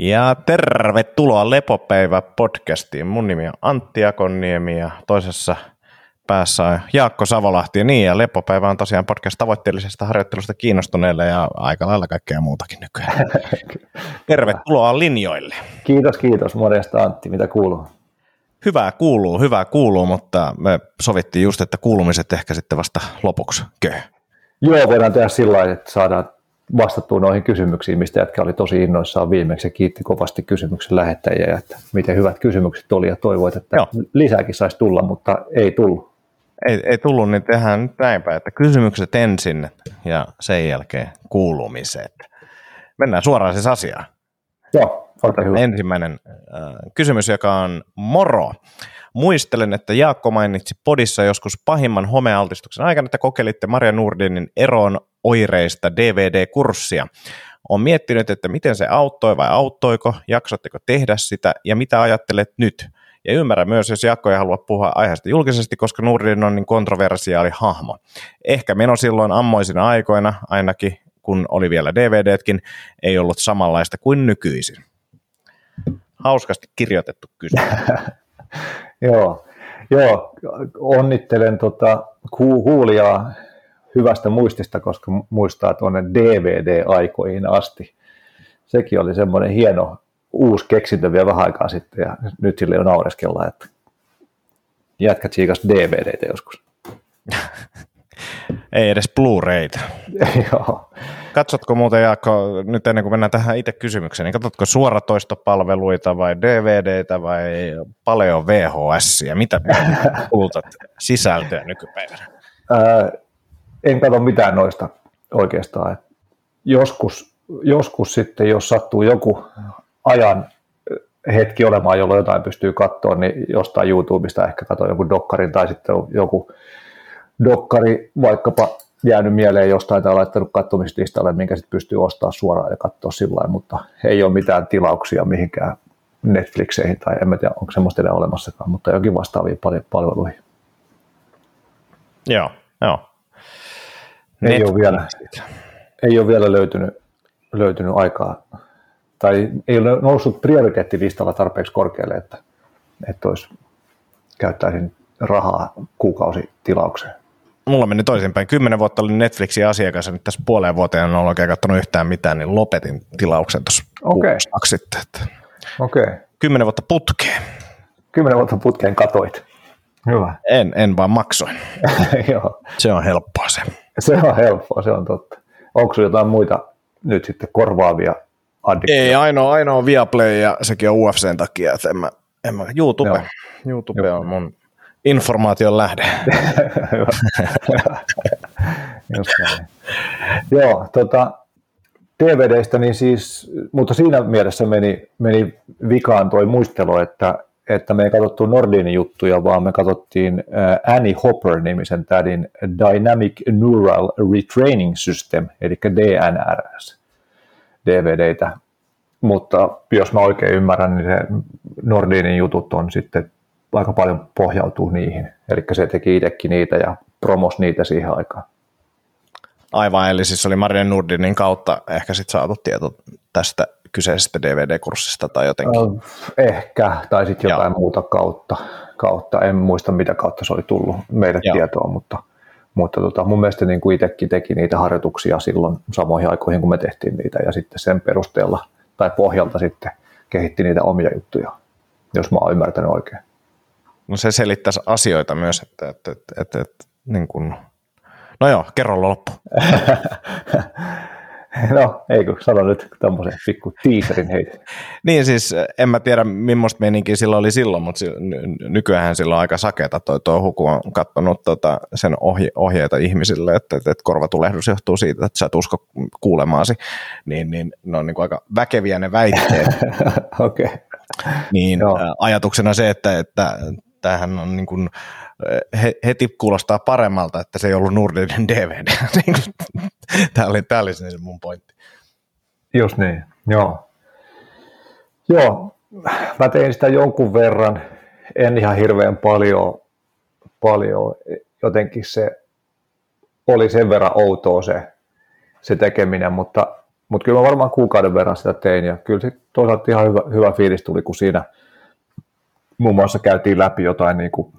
Ja tervetuloa Lepopäivä podcastiin. Mun nimi on Antti Akonniemi ja toisessa päässä on Jaakko Savolahti. Niin, ja Lepopäivä on tosiaan podcast tavoitteellisesta harjoittelusta kiinnostuneille ja aika lailla kaikkea muutakin nykyään. Tervetuloa linjoille. Kiitos, kiitos. Morjesta Antti, mitä kuuluu? Hyvää kuuluu, hyvää kuuluu, mutta me sovittiin just, että kuulumiset ehkä sitten vasta lopuksi kö. Joo, voidaan tehdä sillä lailla, että saadaan vastattua noihin kysymyksiin, mistä jätkä oli tosi innoissaan viimeksi ja kiitti kovasti kysymyksen lähettäjiä, että miten hyvät kysymykset oli ja toivoit, että Joo. lisääkin saisi tulla, mutta ei tullut. Ei, ei tullut, niin tehdään nyt näinpä, että kysymykset ensin ja sen jälkeen kuulumiset. Mennään suoraan siis asiaan. Joo, hyvä. Ensimmäinen äh, kysymys, joka on moro. Muistelen, että Jaakko mainitsi podissa joskus pahimman homealtistuksen aikana, että kokeilitte Maria Nurdinin eroon oireista DVD-kurssia. Olen miettinyt, että miten se auttoi vai auttoiko, jaksatteko tehdä sitä ja mitä ajattelet nyt. Ja ymmärrän myös, jos Jaakko ei halua puhua aiheesta julkisesti, koska Nurdin on niin kontroversiaali hahmo. Ehkä meno silloin ammoisina aikoina, ainakin kun oli vielä DVDtkin, ei ollut samanlaista kuin nykyisin. Hauskasti kirjoitettu kysymys. Joo, Joo, onnittelen tota, kuulijaa hyvästä muistista, koska muistaa tuonne DVD-aikoihin asti. Sekin oli semmoinen hieno uusi keksintö vielä vähän aikaa sitten, ja nyt sille jo naureskella, että jätkät siikas DVDtä joskus. Ei edes Blu-rayta. Joo. Katsotko muuten Jaakko, nyt ennen kuin mennään tähän itse kysymykseen, niin katsotko suoratoistopalveluita vai DVDtä vai paljon VHS ja mitä kulutat sisältöä nykypäivänä? Ää, en katso mitään noista oikeastaan. Joskus, joskus sitten, jos sattuu joku ajan hetki olemaan, jolloin jotain pystyy katsoa, niin jostain YouTubesta ehkä katsoa joku dokkarin tai sitten joku dokkari vaikkapa jäänyt mieleen jostain tai laittanut katsomislistalle, minkä sitten pystyy ostamaan suoraan ja katsoa sillä mutta ei ole mitään tilauksia mihinkään Netflixeihin tai en tiedä, onko semmoista enää olemassakaan, mutta jokin vastaavia palveluihin. Joo, joo. Ei ole, vielä, ei ole vielä löytynyt, löytynyt aikaa, tai ei ole noussut prioriteettilistalla tarpeeksi korkealle, että, että olisi, käyttäisin rahaa kuukausitilaukseen mulla meni toisinpäin. Kymmenen vuotta olin Netflixin asiakas ja nyt tässä puoleen vuoteen en ole oikein katsonut yhtään mitään, niin lopetin tilauksen tuossa okay. sitten. Että okay. Kymmenen vuotta putkeen. Kymmenen vuotta putkeen katoit. Hyvä. En, en vaan maksoin. Joo. Se on helppoa se. Se on helppoa, se on totta. Onko sinulla jotain muita nyt sitten korvaavia addiktioita? Ei, ainoa, ainoa Viaplay ja sekin on UFCn takia, että en mä, en mä YouTube, Joo. YouTube Joo. on mun informaation lähde. Joo, tota, DVDistä, niin siis, mutta siinä mielessä meni, meni vikaan tuo muistelu, että, että me ei katsottu Nordinin juttuja, vaan me katsottiin Annie Hopper-nimisen tädin Dynamic Neural Retraining System, eli DNRS, DVDitä. Mutta jos mä oikein ymmärrän, niin se Nordinin jutut on sitten aika paljon pohjautuu niihin. Eli se teki itsekin niitä ja promos niitä siihen aikaan. Aivan, eli siis oli Marinen Nurdinin kautta ehkä sitten saatu tieto tästä kyseisestä DVD-kurssista tai jotenkin? Ehkä, tai sitten jotain Joo. muuta kautta, kautta. En muista, mitä kautta se oli tullut meille Joo. tietoa, mutta, mutta tota, mun mielestä niin kuin itsekin teki niitä harjoituksia silloin samoihin aikoihin, kun me tehtiin niitä, ja sitten sen perusteella tai pohjalta sitten kehitti niitä omia juttuja, jos mä oon ymmärtänyt oikein. No se selittäisi asioita myös, että, että, että, että, että niin kuin... no joo, kerro loppu. no, ei kun sano nyt tämmöisen pikku teaserin heitä. niin siis, en mä tiedä millaista meininkiä silloin oli silloin, mutta nykyään sillä on aika saketa toi touhu, kun on katsonut tota sen ohje, ohjeita ihmisille, että, että, että korvatulehdus johtuu siitä, että sä et usko kuulemaasi, niin, niin ne on niin kuin aika väkeviä ne väitteet. Okei. Okay. Niin Joo. ajatuksena se, että, että tämähän on niin kuin, heti kuulostaa paremmalta, että se ei ollut Nurdinin DVD. tämä oli, tämä oli se mun pointti. Just niin, joo. Joo, mä tein sitä jonkun verran, en ihan hirveän paljon, paljon. jotenkin se oli sen verran outoa se, se tekeminen, mutta mutta kyllä mä varmaan kuukauden verran sitä tein ja kyllä sitten toisaalta ihan hyvä, hyvä fiilis tuli, kun siinä muun muassa käytiin läpi jotain niin kuin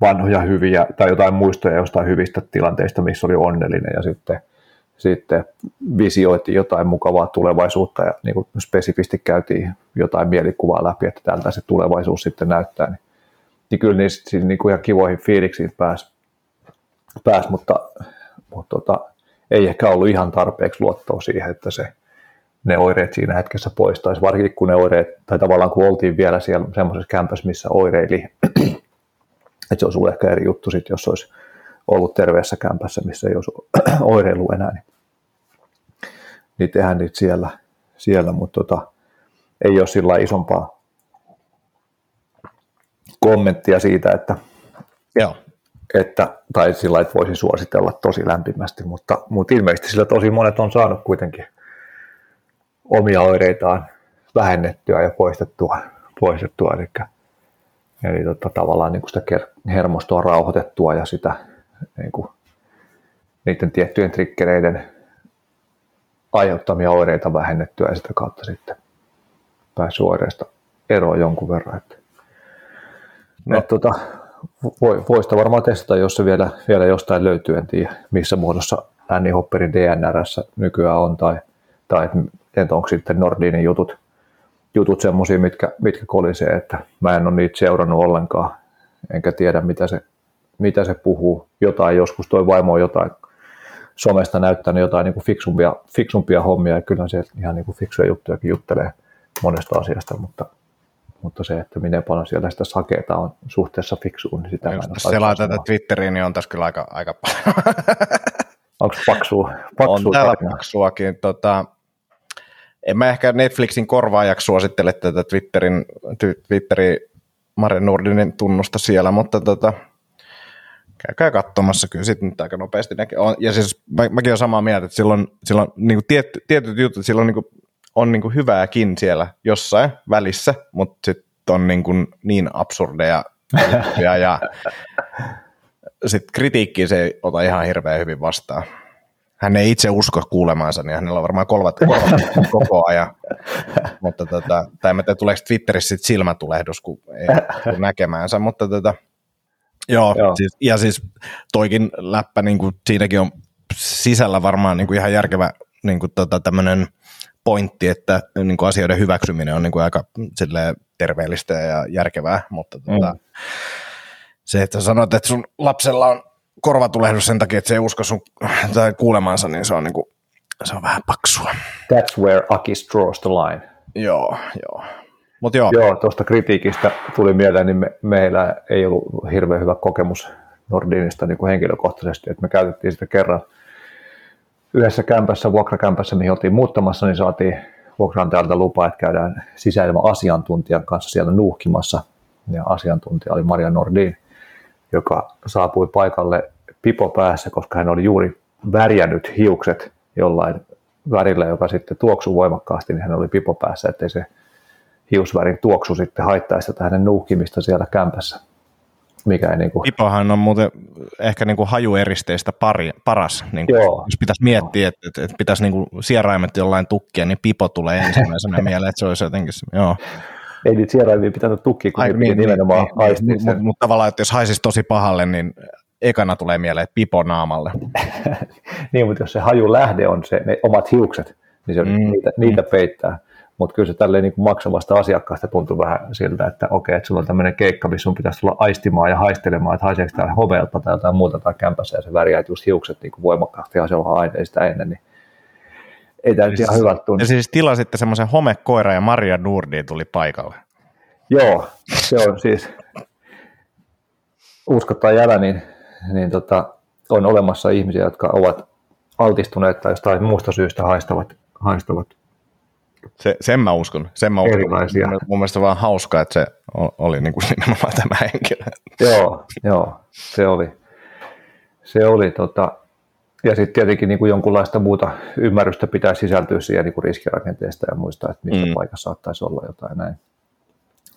vanhoja hyviä tai jotain muistoja jostain hyvistä tilanteista, missä oli onnellinen ja sitten, sitten visioitiin jotain mukavaa tulevaisuutta ja niin kuin spesifisti käytiin jotain mielikuvaa läpi, että tältä se tulevaisuus sitten näyttää. Niin, niin kyllä niistä siis niin kuin ihan kivoihin fiiliksiin pääsi, pääs, mutta, mutta tota, ei ehkä ollut ihan tarpeeksi luottoa siihen, että se, ne oireet siinä hetkessä poistaisi, varsinkin kun ne oireet, tai tavallaan kun oltiin vielä siellä semmoisessa kämpässä, missä oireili, että se olisi ollut ehkä eri juttu sitten, jos olisi ollut terveessä kämpässä, missä ei olisi oireilu enää, niin, niin tehdään niitä siellä, siellä mutta tota, ei ole sillä isompaa kommenttia siitä, että, Joo. että tai sillä että voisi suositella tosi lämpimästi, mutta, mutta ilmeisesti sillä tosi monet on saanut kuitenkin omia oireitaan vähennettyä ja poistettua, poistettua eli, eli tota, tavallaan niin kuin sitä hermostoa rauhoitettua ja sitä niin kuin, niiden tiettyjen trikkereiden aiheuttamia oireita vähennettyä ja sitä kautta sitten päässyt oireista eroon jonkun verran. Että, no. että, tota, voi, voi sitä varmaan testata, jos se vielä, vielä jostain löytyy, en tiedä missä muodossa Annie Hopperin DNRssä nykyään on, tai, tai että onko sitten Nordinin jutut, jutut semmoisia, mitkä, mitkä kolisee, että mä en ole niitä seurannut ollenkaan, enkä tiedä mitä se, mitä se puhuu. Jotain joskus toi vaimo on jotain somesta näyttänyt jotain niin kuin fiksumpia, fiksumpia hommia, ja kyllä se ihan niin kuin fiksuja juttujakin juttelee monesta asiasta, mutta, mutta se, että miten paljon siellä sitä sakeita on suhteessa fiksuun, niin sitä Jos selaa tätä Twitteriin, niin on tässä kyllä aika, aika paljon. Onko paksua? paksua on täällä paksuakin. Tota, en mä ehkä Netflixin korvaajaksi suosittele tätä Twitterin, Twitterin Mare Nordinin tunnusta siellä, mutta tota, käykää katsomassa kyllä sitten nyt aika nopeasti näkee. Ja siis mä, mäkin olen samaa mieltä, että silloin, silloin niin kuin tiet, tietyt jutut, silloin niin kuin, on niin kuin hyvääkin siellä jossain välissä, mutta sitten on niin, kuin niin absurdeja ja, ja sitten kritiikkiä se ei ota ihan hirveän hyvin vastaan hän ei itse usko kuulemaansa, niin hänellä on varmaan kolvat, kolvat koko ajan. mutta tota, tai en tiedä, tuleeko Twitterissä sit silmätulehdus, kun ei kun näkemäänsä, mutta tota, joo, joo. Siis, ja siis toikin läppä, niin kuin, siinäkin on sisällä varmaan niin kuin ihan järkevä niin kuin, tota, tämmöinen pointti, että niin kuin asioiden hyväksyminen on niin kuin aika terveellistä ja järkevää, mutta tota, mm. se, että sanot, että sun lapsella on korvatulehdus sen takia, että se ei usko sun tai kuulemansa, niin se on, niinku, se on vähän paksua. That's where Akis draws the line. Joo, joo. Mut joo. Joo, tuosta kritiikistä tuli mieleen, niin me, meillä ei ollut hirveän hyvä kokemus Nordinista niin kuin henkilökohtaisesti, että me käytettiin sitä kerran yhdessä kämpässä, vuokrakämpässä, mihin oltiin muuttamassa, niin saatiin vuokrantajalta lupa, että käydään sisäilma asiantuntijan kanssa siellä nuuhkimassa. Ja asiantuntija oli Maria Nordin joka saapui paikalle pipo päässä, koska hän oli juuri värjännyt hiukset jollain värillä, joka sitten tuoksui voimakkaasti, niin hän oli pipo päässä, ettei se hiusvärin tuoksu sitten haittaisi tätä hänen nuuhkimista siellä kämpässä. Mikä ei niin kuin... Pipohan on muuten ehkä niin kuin hajueristeistä pari, paras. Niin kuin, jos pitäisi miettiä, että, että, että pitäisi niin kuin sieraimet jollain tukkia, niin pipo tulee ensimmäisenä mieleen, että se olisi jotenkin, joo ei niitä sieraimia pitänyt tukkia, kun Ai, niin, niin, nimenomaan niin, haistii niin, Mutta mut tavallaan, että jos haisisi tosi pahalle, niin ekana tulee mieleen pipo naamalle. niin, mutta jos se haju lähde on se, ne omat hiukset, niin se mm. niitä, niitä mm. peittää. Mutta kyllä se tälleen niin maksavasta asiakkaasta tuntuu vähän siltä, että okei, että sulla on tämmöinen keikka, missä sun pitäisi tulla aistimaan ja haistelemaan, että haiseeko täällä hoveelta tai jotain muuta tai kämpässä ja se värjää just hiukset niin voimakkaasti ja se on aina sitä ennen, niin ei tämä siis, ihan hyvältä tunne. Ja siis tilasitte semmoisen homekoira ja Maria Nurdi tuli paikalle. Joo, se on siis, uskottaa jälä, niin, niin tota, on olemassa ihmisiä, jotka ovat altistuneet tai jostain muusta syystä haistavat, haistavat se, sen mä uskon. Sen mä uskon. Erilaisia. Mun, mun mielestä vaan hauska, että se oli niin kuin nimenomaan tämä henkilö. Joo, joo, se oli. Se oli tota, ja sitten tietenkin niin kuin jonkunlaista muuta ymmärrystä pitää sisältyä siihen niin kuin riskirakenteesta ja muistaa, että missä mm. paikassa saattaisi olla jotain näin.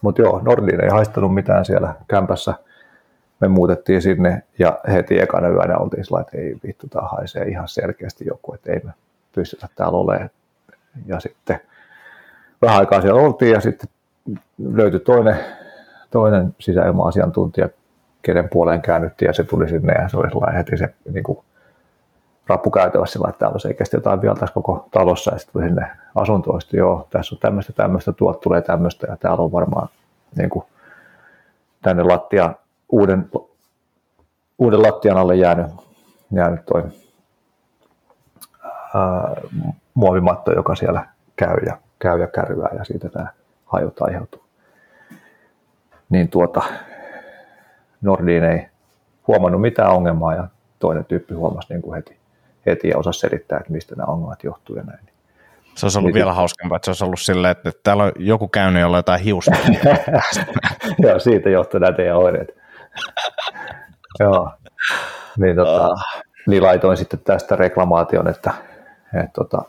Mutta joo, Nordin ei haistanut mitään siellä kämpässä. Me muutettiin sinne ja heti ekana yönä oltiin sillä, että ei vittu, tämä haisee ihan selkeästi joku, että ei me pystytä täällä olemaan. ja sitten vähän aikaa siellä oltiin ja sitten löytyi toinen, toinen sisäilma-asiantuntija, kenen puoleen käännyttiin ja se tuli sinne ja se oli sellainen heti se niin kuin, rappukäytävässä on selkeästi jotain vielä tässä koko talossa ja sitten tuli sinne asuntoon, joo, tässä on tämmöistä, tämmöistä, tuot tulee tämmöistä ja täällä on varmaan niin kuin, tänne lattia, uuden, uuden lattian alle jäänyt, jäänyt toi ää, muovimatto, joka siellä käy ja, käy ja kärryää ja siitä nämä hajut aiheutuu. Niin tuota, Nordiin ei huomannut mitään ongelmaa ja toinen tyyppi huomasi niin kuin heti, heti ja osasi selittää, että mistä nämä ongelmat johtuu ja näin. Se olisi ollut niin, vielä hauskempaa, että se olisi ollut silleen, että täällä on joku käynyt, jolla jotain hiusta. Joo, siitä johtuu nämä teidän oireet. Joo. Niin, tota, oh. niin laitoin sitten tästä reklamaation, että, että tota,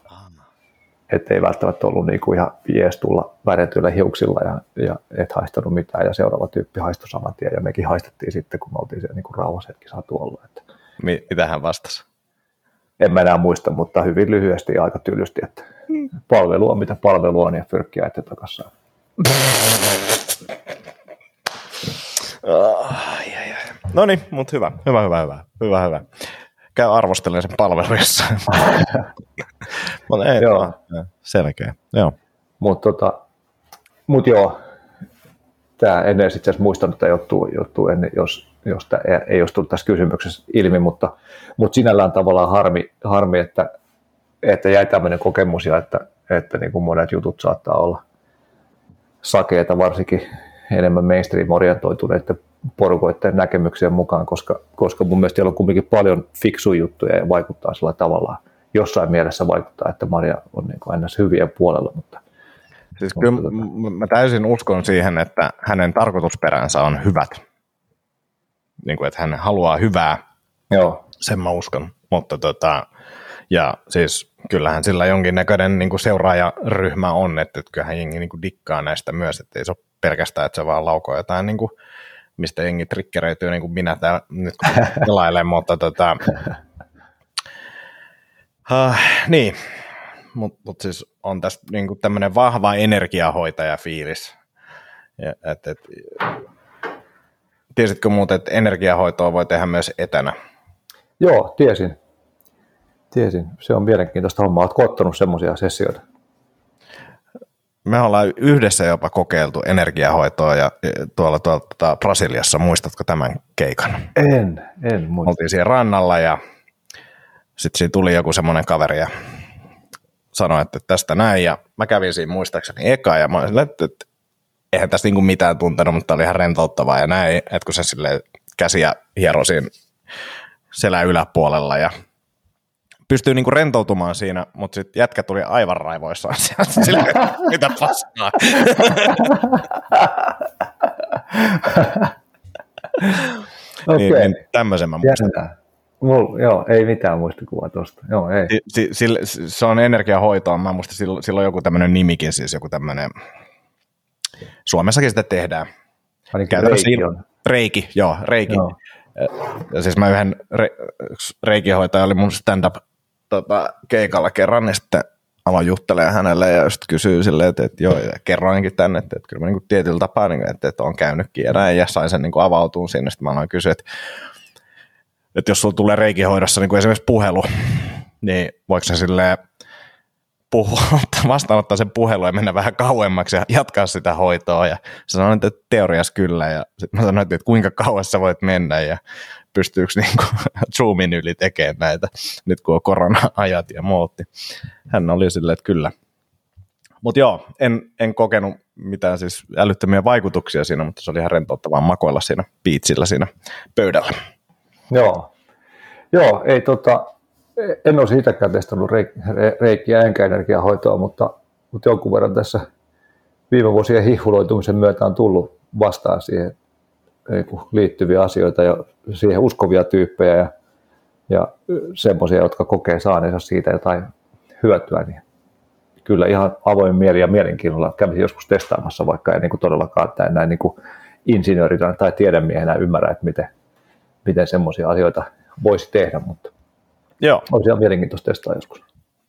että ei välttämättä ollut niin kuin ihan jees tulla väretyillä hiuksilla ja, ja et haistanut mitään ja seuraava tyyppi haistoi saman tien ja mekin haistettiin sitten, kun me oltiin siellä niin kuin rauhassa hetki saatu olla. Että. Mitä hän vastasi? En mä enää muista, mutta hyvin lyhyesti ja aika tylysti, että palvelu on mitä palvelu on ja pyrkkiä että takaisin. no niin, mutta hyvä, hyvä, hyvä, hyvä, hyvä, hyvä. Käy arvostelemaan sen palveluissa. mutta ei, joo. selkeä, joo. Mutta tota, mut joo, tämä en edes itse asiassa muistanut että juttua, juttua ennen, jos, jos tämä ei, olisi tullut tässä kysymyksessä ilmi, mutta, mutta sinällään tavallaan harmi, harmi että, että jäi tämmöinen kokemus ja että, että niin kuin monet jutut saattaa olla sakeita, varsinkin enemmän mainstream-orientoituneiden porukoiden näkemyksien mukaan, koska, koska mun mielestä on kuitenkin paljon fiksuja juttuja ja vaikuttaa sillä tavalla, jossain mielessä vaikuttaa, että Maria on niin kuin ennäs hyvien puolella, mutta Siis kyllä tota- mä täysin uskon siihen, että hänen tarkoitusperänsä on hyvät. Niin kuin, että hän haluaa hyvää. Joo. Sen mä uskon. Mutta tota, ja siis kyllähän sillä jonkinnäköinen niin kuin seuraajaryhmä on, että, että kyllähän jengi niin kuin dikkaa näistä myös, että ei se ole pelkästään, että se vaan laukoo jotain, niin kuin, mistä jengi trikkeröityy, niin kuin minä täällä nyt kun pelailen, mutta tota, uh, niin, mutta mut siis on tässä niin kuin tämmöinen vahva energiahoitaja-fiilis. Ja, et, et, tiesitkö muuten, että energiahoitoa voi tehdä myös etänä? Joo, tiesin. Tiesin. Se on mielenkiintoista hommaa. Oletko ottanut semmoisia sessioita? Me ollaan yhdessä jopa kokeiltu energiahoitoa ja tuolla, tuolla tuota, Brasiliassa. Muistatko tämän keikan? En, en muista. Oltiin siellä rannalla ja sitten siinä tuli joku semmoinen kaveri ja sanoi, että tästä näin. Ja mä kävin siinä muistaakseni eka ja mä olin että, että eihän tästä niinku mitään tuntenut, mutta oli ihan rentouttavaa ja näin, että kun se sille käsiä hieroi siinä selän yläpuolella ja pystyy niinku rentoutumaan siinä, mutta sitten jätkä tuli aivan raivoissaan sieltä, mitä paskaa. okay. niin, niin tämmöisen mä muistan. Mulla, joo, ei mitään muistikuvaa tuosta. Joo, ei. Si, si, se on energiahoitoa. Mä muistan, silloin, silloin joku tämmöinen nimikin, siis joku tämmöinen, Suomessakin sitä tehdään. reiki on. Reiki, joo, reiki. Joo. Ja siis mä yhden re, reikihoitaja oli mun stand-up tota, keikalla kerran, niin sitten aloin juttelemaan hänelle ja sitten kysyy silleen, että, että joo, ja kerroinkin tänne, että, että kyllä mä niin tietyllä tapaa, niin, että, että on käynytkin ja näin, ja sain sen niin avautuun sinne, sitten mä aloin kysyä, että että jos sulla tulee reikihoidossa niin kuin esimerkiksi puhelu, niin voiko se silleen puhua, vastaanottaa sen puhelun ja mennä vähän kauemmaksi ja jatkaa sitä hoitoa. Ja sä sanoit, että teoriassa kyllä. Ja sitten mä sanoin, että kuinka kauas sä voit mennä ja pystyykö niin kuin Zoomin yli tekemään näitä, nyt kun on korona-ajat ja muutti. Hän oli silleen, että kyllä. Mutta joo, en, en kokenut mitään siis älyttömiä vaikutuksia siinä, mutta se oli ihan rentouttavaa makoilla siinä piitsillä siinä pöydällä. Joo, Joo ei tota, en ole siitäkään testannut reikkiä enkä energiahoitoa, mutta, mutta jonkun verran tässä viime vuosien hihuloitumisen myötä on tullut vastaan siihen niin liittyviä asioita ja siihen uskovia tyyppejä ja, ja semmoisia, jotka kokee saaneensa siitä jotain hyötyä, niin kyllä ihan avoin mieli ja mielenkiinnolla kävisin joskus testaamassa, vaikka ei niin kuin todellakaan tai näin niin kuin insinöörinä tai tiedemiehenä ymmärrä, että miten, miten semmoisia asioita voisi tehdä, mutta Joo. olisi ihan mielenkiintoista testaa joskus.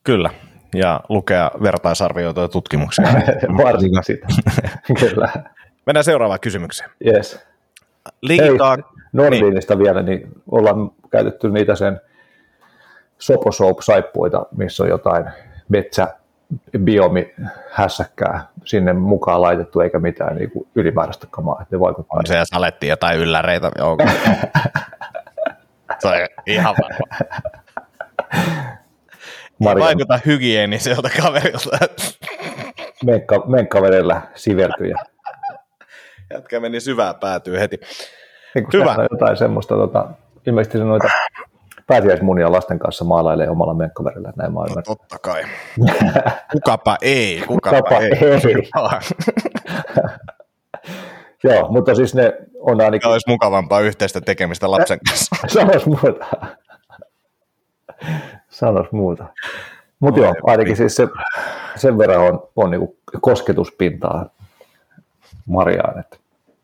Kyllä, ja lukea vertaisarvioita ja tutkimuksia. Varsinkin sitä. Kyllä. Mennään seuraavaan kysymykseen. Yes. Hei, Nordinista niin. vielä, niin ollaan käytetty niitä sen soposoap-saippuita, missä on jotain metsä biomi hässäkkää sinne mukaan laitettu, eikä mitään niin kuin ylimääräistä kamaa, että ne vaikuttaa. On siellä salettiin jotain ylläreitä. Se on ihan varma. Maria. Vaikuta hygieniseltä kaverilta. Menkka, menkkavedellä sivertyjä. Jätkä meni syvään päätyy heti. Hyvä. Jotain semmoista, tota, ilmeisesti se noita pääsiäismunia lasten kanssa maalailee omalla menkkaverillä. Näin mä no, totta kai. kukapa ei, kukapa, kukapa ei. ei. Joo, mutta siis ne on ainakin... Tämä olisi mukavampaa yhteistä tekemistä lapsen kanssa. Sanois muuta. Sanois muuta. Mutta joo, ainakin siis se, sen verran on, on niinku kosketuspintaa Mariaan. Että.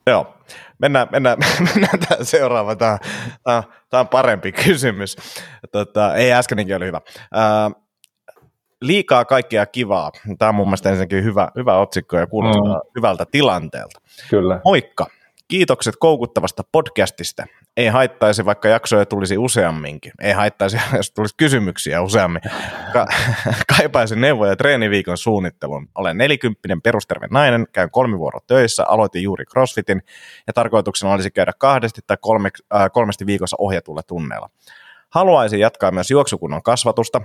Joo, mennään, mennään, mennään tähän seuraavaan. Tämä, tämä, tämä on parempi kysymys. Tota, ei äskenkin oli hyvä. Ää, liikaa kaikkea kivaa. Tämä on mun mielestä ensinnäkin hyvä, hyvä otsikko ja kuulostaa mm. hyvältä tilanteelta. Kyllä. Moikka! Kiitokset koukuttavasta podcastista. Ei haittaisi, vaikka jaksoja tulisi useamminkin. Ei haittaisi, jos tulisi kysymyksiä useammin. Ka- kaipaisin neuvoja treeniviikon suunnitteluun. Olen nelikymppinen perusterve nainen, käyn kolmi vuoro töissä, aloitin juuri CrossFitin ja tarkoituksena olisi käydä kahdesti tai kolme, äh, kolmesti viikossa ohjatulla tunneilla. Haluaisin jatkaa myös juoksukunnon kasvatusta,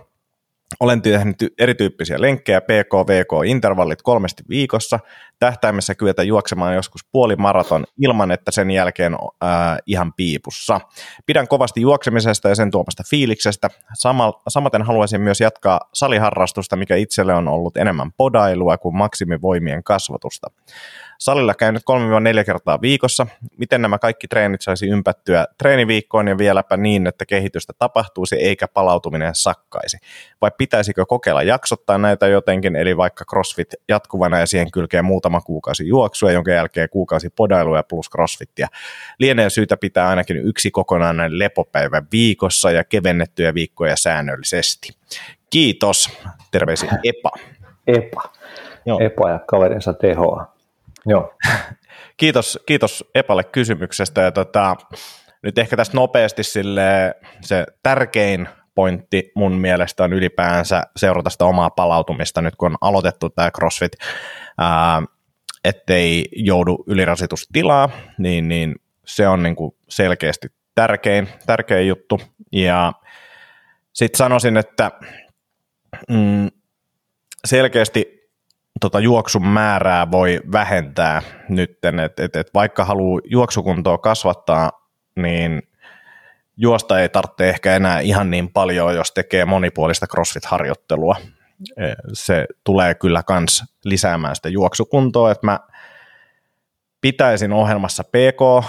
olen tehnyt erityyppisiä lenkkejä, PK, VK, intervallit kolmesti viikossa, tähtäimessä kyetä juoksemaan joskus puoli maraton ilman, että sen jälkeen äh, ihan piipussa. Pidän kovasti juoksemisesta ja sen tuomasta fiiliksestä. Sama, samaten haluaisin myös jatkaa saliharrastusta, mikä itselle on ollut enemmän podailua kuin maksimivoimien kasvatusta. Salilla käynyt 3-4 kertaa viikossa. Miten nämä kaikki treenit saisi ympättyä treeniviikkoon ja vieläpä niin, että kehitystä tapahtuisi eikä palautuminen sakkaisi? Vai pitäisikö kokeilla jaksottaa näitä jotenkin, eli vaikka CrossFit jatkuvana ja siihen kylkee muutama kuukausi juoksua, jonka jälkeen kuukausi podailua plus CrossFitia. Lienee syytä pitää ainakin yksi kokonainen lepopäivä viikossa ja kevennettyjä viikkoja säännöllisesti. Kiitos. Terveisiä Epa. Epa. Joo. Epa ja kaverinsa tehoa. Joo. kiitos, kiitos Epalle kysymyksestä. Ja tota, nyt ehkä tästä nopeasti sille se tärkein pointti mun mielestä on ylipäänsä seurata sitä omaa palautumista nyt kun on aloitettu tämä CrossFit, ää, ettei joudu ylirasitustilaa, niin, niin se on niin kuin selkeästi tärkein, tärkein juttu. Ja sitten sanoisin, että mm, selkeästi tota juoksun määrää voi vähentää nytten, että et, et vaikka haluaa juoksukuntoa kasvattaa, niin juosta ei tarvitse ehkä enää ihan niin paljon, jos tekee monipuolista CrossFit-harjoittelua. E, se tulee kyllä kans lisäämään sitä juoksukuntoa, että mä pitäisin ohjelmassa PK,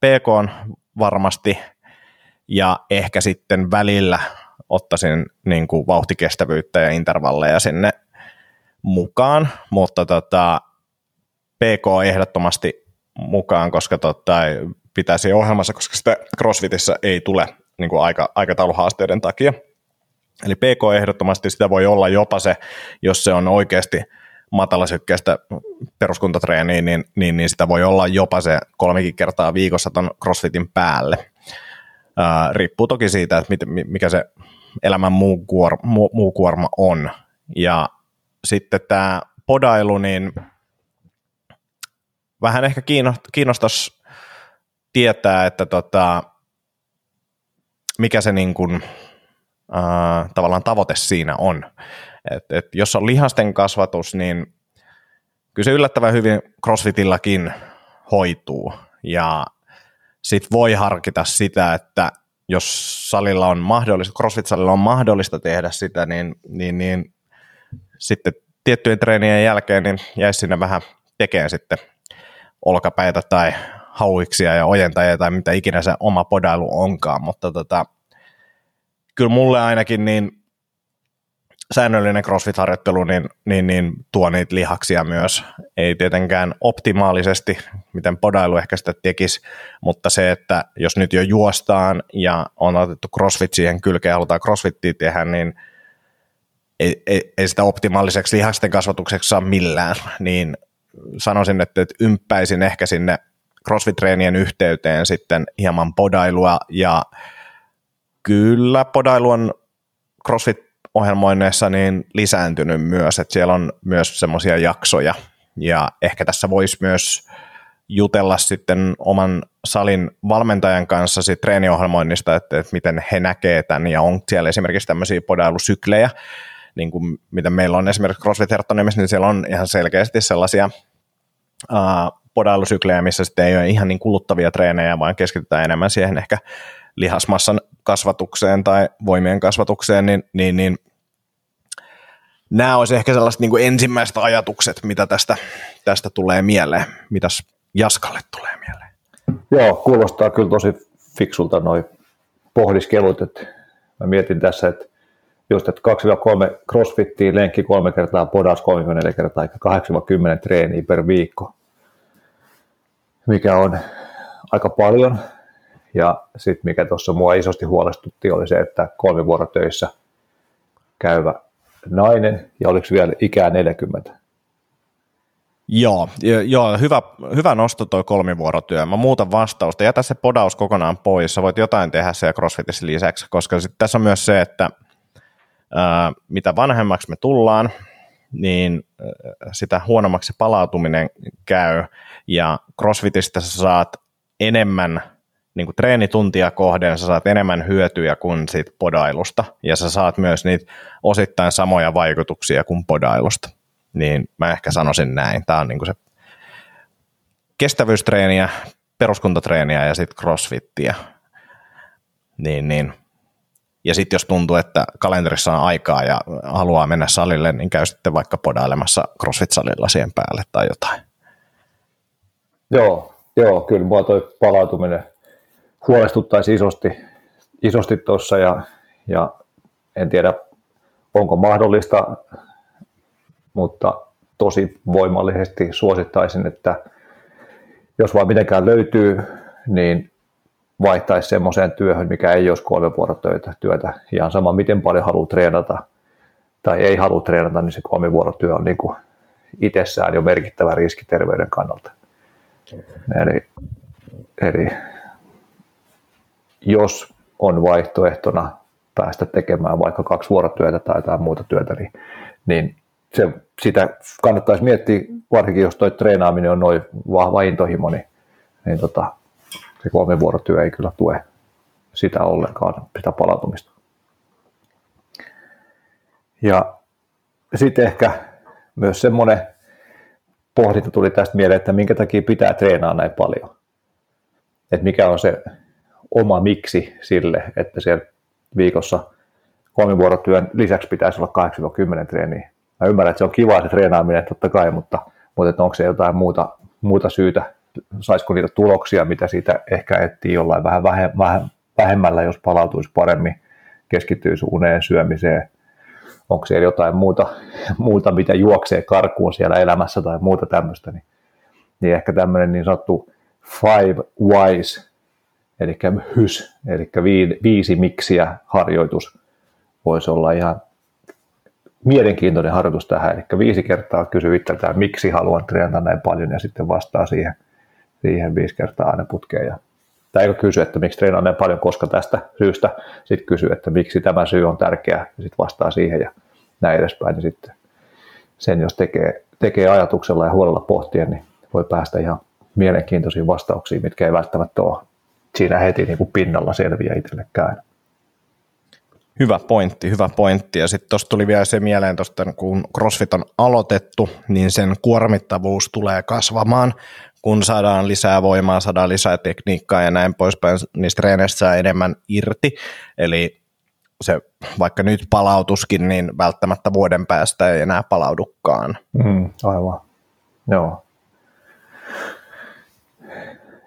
PK varmasti ja ehkä sitten välillä ottaisin niin kuin vauhtikestävyyttä ja intervalleja sinne mukaan, mutta tota, PK ehdottomasti mukaan, koska tota, pitäisi ohjelmassa, koska sitä CrossFitissä ei tule niin kuin aika, aikatauluhaasteiden takia. Eli PK ehdottomasti sitä voi olla jopa se, jos se on oikeasti matalasykkeestä peruskuntatreeniä, niin, niin, niin sitä voi olla jopa se kolmekin kertaa viikossa ton CrossFitin päälle. Ää, riippuu toki siitä, että mit, mikä se elämän muu, kuor, muu, muu kuorma on. Ja sitten tämä podailu, niin vähän ehkä kiinnostaisi tietää, että tota, mikä se niin kuin, äh, tavallaan tavoite siinä on. Et, et jos on lihasten kasvatus, niin kyllä se yllättävän hyvin CrossFitillakin hoituu. Ja sit voi harkita sitä, että jos salilla on mahdollista, CrossFit-salilla on mahdollista tehdä sitä, niin, niin, niin sitten tiettyjen treenien jälkeen niin jäisi sinne vähän tekemään sitten olkapäitä tai hauiksia ja ojentajia tai mitä ikinä se oma podailu onkaan, mutta tota, kyllä mulle ainakin niin säännöllinen CrossFit-harjoittelu niin, niin, niin tuo niitä lihaksia myös. Ei tietenkään optimaalisesti, miten podailu ehkä sitä tekisi, mutta se, että jos nyt jo juostaan ja on otettu CrossFit siihen kylkeen ja halutaan CrossFittia tehdä, niin ei, ei, ei sitä optimaaliseksi lihasten kasvatukseksi saa millään, niin sanoisin, että, ympäisin ehkä sinne crossfit-treenien yhteyteen sitten hieman podailua. Ja kyllä podailu on CrossFit-ohjelmoinneissa niin lisääntynyt myös, että siellä on myös semmoisia jaksoja. Ja ehkä tässä voisi myös jutella sitten oman salin valmentajan kanssa treeniohjelmoinnista, että, että miten he näkee tämän ja on siellä esimerkiksi tämmöisiä podailusyklejä, niin kuin mitä meillä on esimerkiksi CrossFit Herttoniemessä, niin siellä on ihan selkeästi sellaisia uh, podailusyklejä, missä sitten ei ole ihan niin kuluttavia treenejä, vaan keskitytään enemmän siihen ehkä lihasmassan kasvatukseen tai voimien kasvatukseen, niin, niin, niin nämä olisi ehkä sellaiset niin kuin ensimmäiset ajatukset, mitä tästä, tästä tulee mieleen. Mitäs Jaskalle tulee mieleen? Joo, kuulostaa kyllä tosi fiksulta noin pohdiskelut, että mä mietin tässä, että just, että 2-3 crossfittiin, lenkki kolme kertaa, podas 34 kertaa, eli 8-10 treeniä per viikko, mikä on aika paljon. Ja sitten mikä tuossa mua isosti huolestutti oli se, että kolme vuorotöissä käyvä nainen ja oliko vielä ikää 40. Joo, joo hyvä, hyvä nosto toi kolmivuorotyö. Mä muutan vastausta. Jätä se podaus kokonaan pois. Sä voit jotain tehdä siellä CrossFitissä lisäksi, koska sit tässä on myös se, että mitä vanhemmaksi me tullaan, niin sitä huonommaksi palautuminen käy. Ja CrossFitistä sä saat enemmän niin kuin treenituntia kohden, sä saat enemmän hyötyjä kuin siitä podailusta. Ja sä saat myös niitä osittain samoja vaikutuksia kuin podailusta niin mä ehkä sanoisin näin. Tämä on niin kuin se kestävyystreeniä, peruskuntatreeniä ja sitten crossfittiä. Niin, niin. Ja sitten jos tuntuu, että kalenterissa on aikaa ja haluaa mennä salille, niin käy sitten vaikka podailemassa crossfit-salilla siihen päälle tai jotain. Joo, joo kyllä mua toi palautuminen huolestuttaisi isosti isosti tuossa ja, ja en tiedä, onko mahdollista mutta tosi voimallisesti suosittaisin, että jos vaan mitenkään löytyy, niin vaihtaisi semmoiseen työhön, mikä ei olisi kolme vuorotöitä työtä. Ihan sama, miten paljon haluaa treenata tai ei halua treenata, niin se kolmivuorotyö on niin kuin itsessään jo merkittävä riski terveyden kannalta. Eli, eli jos on vaihtoehtona päästä tekemään vaikka kaksi vuorotyötä tai jotain muuta työtä, niin, niin se, sitä kannattaisi miettiä, varsinkin jos toi treenaaminen on noin vahva intohimo, niin, niin tota, se kolme vuorotyö ei kyllä tue sitä ollenkaan, sitä palautumista. Ja sitten ehkä myös semmoinen pohdinta tuli tästä mieleen, että minkä takia pitää treenaa näin paljon. Että mikä on se oma miksi sille, että siellä viikossa kolmivuorotyön lisäksi pitäisi olla 8-10 treeniä mä ymmärrän, että se on kiva se treenaaminen totta kai, mutta, mutta onko se jotain muuta, muuta syytä, saisiko niitä tuloksia, mitä siitä ehkä etsii jollain vähän vähemmällä, jos palautuisi paremmin, keskittyisi uneen, syömiseen, onko siellä jotain muuta, muuta, mitä juoksee karkuun siellä elämässä tai muuta tämmöistä, niin, niin ehkä tämmöinen niin sanottu five wise, eli hys, eli viisi miksiä harjoitus voisi olla ihan mielenkiintoinen harjoitus tähän, eli viisi kertaa kysyy itseltään, miksi haluan treenata näin paljon, ja sitten vastaa siihen, siihen viisi kertaa aina putkeen. Ja, tai eikö kysy, että miksi treenaan näin paljon, koska tästä syystä, sitten kysyy, että miksi tämä syy on tärkeä, ja sitten vastaa siihen, ja näin edespäin, niin sitten sen jos tekee, tekee ajatuksella ja huolella pohtien, niin voi päästä ihan mielenkiintoisiin vastauksiin, mitkä ei välttämättä ole siinä heti niin kuin pinnalla selviä itsellekään. Hyvä pointti, hyvä pointti. Ja sitten tuosta tuli vielä se mieleen, tosta, kun CrossFit on aloitettu, niin sen kuormittavuus tulee kasvamaan, kun saadaan lisää voimaa, saadaan lisää tekniikkaa ja näin poispäin, niistä treeneistä saa enemmän irti. Eli se vaikka nyt palautuskin, niin välttämättä vuoden päästä ei enää palaudukaan. Mm, aivan, joo.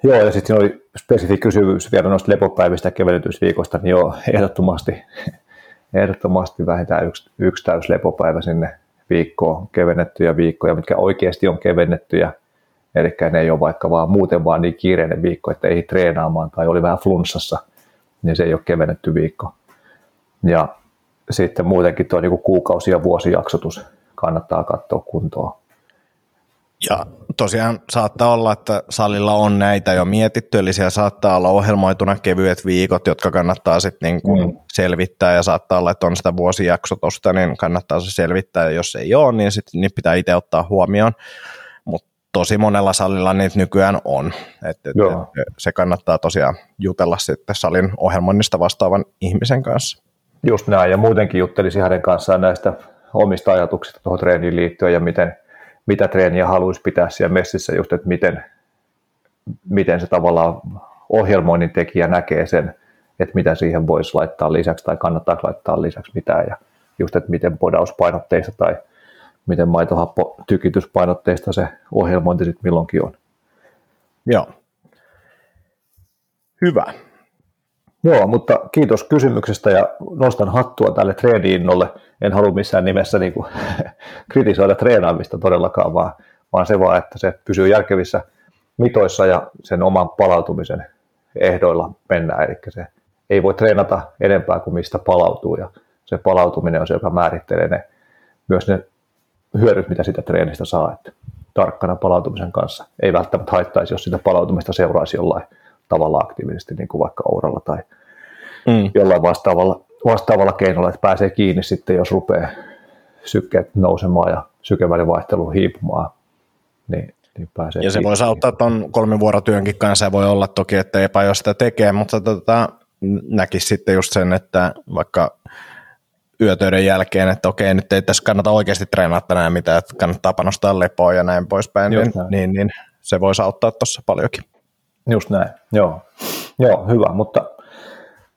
Joo, ja sitten oli spesifi kysymys vielä noista lepopäivistä ja kevennytysviikosta, niin joo, ehdottomasti ehdottomasti vähintään yksi, yksi täys lepopäivä sinne viikkoon, kevennettyjä viikkoja, mitkä oikeasti on kevennettyjä, eli ne ei ole vaikka vaan muuten vaan niin kiireinen viikko, että ei treenaamaan tai oli vähän flunssassa, niin se ei ole kevennetty viikko. Ja sitten muutenkin tuo niin kuukausi- ja vuosijaksotus kannattaa katsoa kuntoon. Ja tosiaan saattaa olla, että salilla on näitä jo mietitty, eli siellä saattaa olla ohjelmoituna kevyet viikot, jotka kannattaa sitten niin kuin mm. selvittää, ja saattaa olla, että on sitä vuosijaksotusta, niin kannattaa se selvittää, ja jos ei ole, niin sitten niin pitää itse ottaa huomioon. Tosi monella salilla niitä nykyään on, että et, et, se kannattaa tosiaan jutella sitten salin ohjelmoinnista vastaavan ihmisen kanssa. Just näin, ja muutenkin juttelisin hänen kanssaan näistä omista ajatuksista tuohon treeniin liittyen, ja miten – mitä treeniä haluaisi pitää siellä messissä, just että miten, miten se tavallaan ohjelmoinnin tekijä näkee sen, että mitä siihen voisi laittaa lisäksi tai kannattaa laittaa lisäksi mitään ja just, että miten podauspainotteista tai miten maitohappo tykityspainotteista se ohjelmointi sitten milloinkin on. Joo. Hyvä. Joo, mutta kiitos kysymyksestä ja nostan hattua tälle treeniinnolle. En halua missään nimessä niin kuin, kritisoida treenaamista todellakaan, vaan, vaan se vaan, että se pysyy järkevissä mitoissa ja sen oman palautumisen ehdoilla mennään. Eli se ei voi treenata enempää kuin mistä palautuu ja se palautuminen on se, joka määrittelee ne, myös ne hyödyt, mitä sitä treenistä saa. Että tarkkana palautumisen kanssa ei välttämättä haittaisi, jos sitä palautumista seuraisi jollain tavalla aktiivisesti, niin kuin vaikka Ouralla tai mm. jollain vastaavalla, vastaavalla keinolla, että pääsee kiinni sitten, jos rupeaa sykkeet nousemaan ja sykevälivaihtelu hiipumaan, niin, niin pääsee Ja se kiinni. voisi auttaa tuon kolmivuorotyönkin kanssa, voi olla toki, että eipä jos sitä tekee, mutta tota, näkisi sitten just sen, että vaikka yötöiden jälkeen, että okei, nyt ei tässä kannata oikeasti treenata tänään mitään, että kannattaa panostaa lepoa ja näin poispäin, niin, niin, niin, se voisi auttaa tuossa paljonkin. Just näin, joo. Joo, hyvä, mutta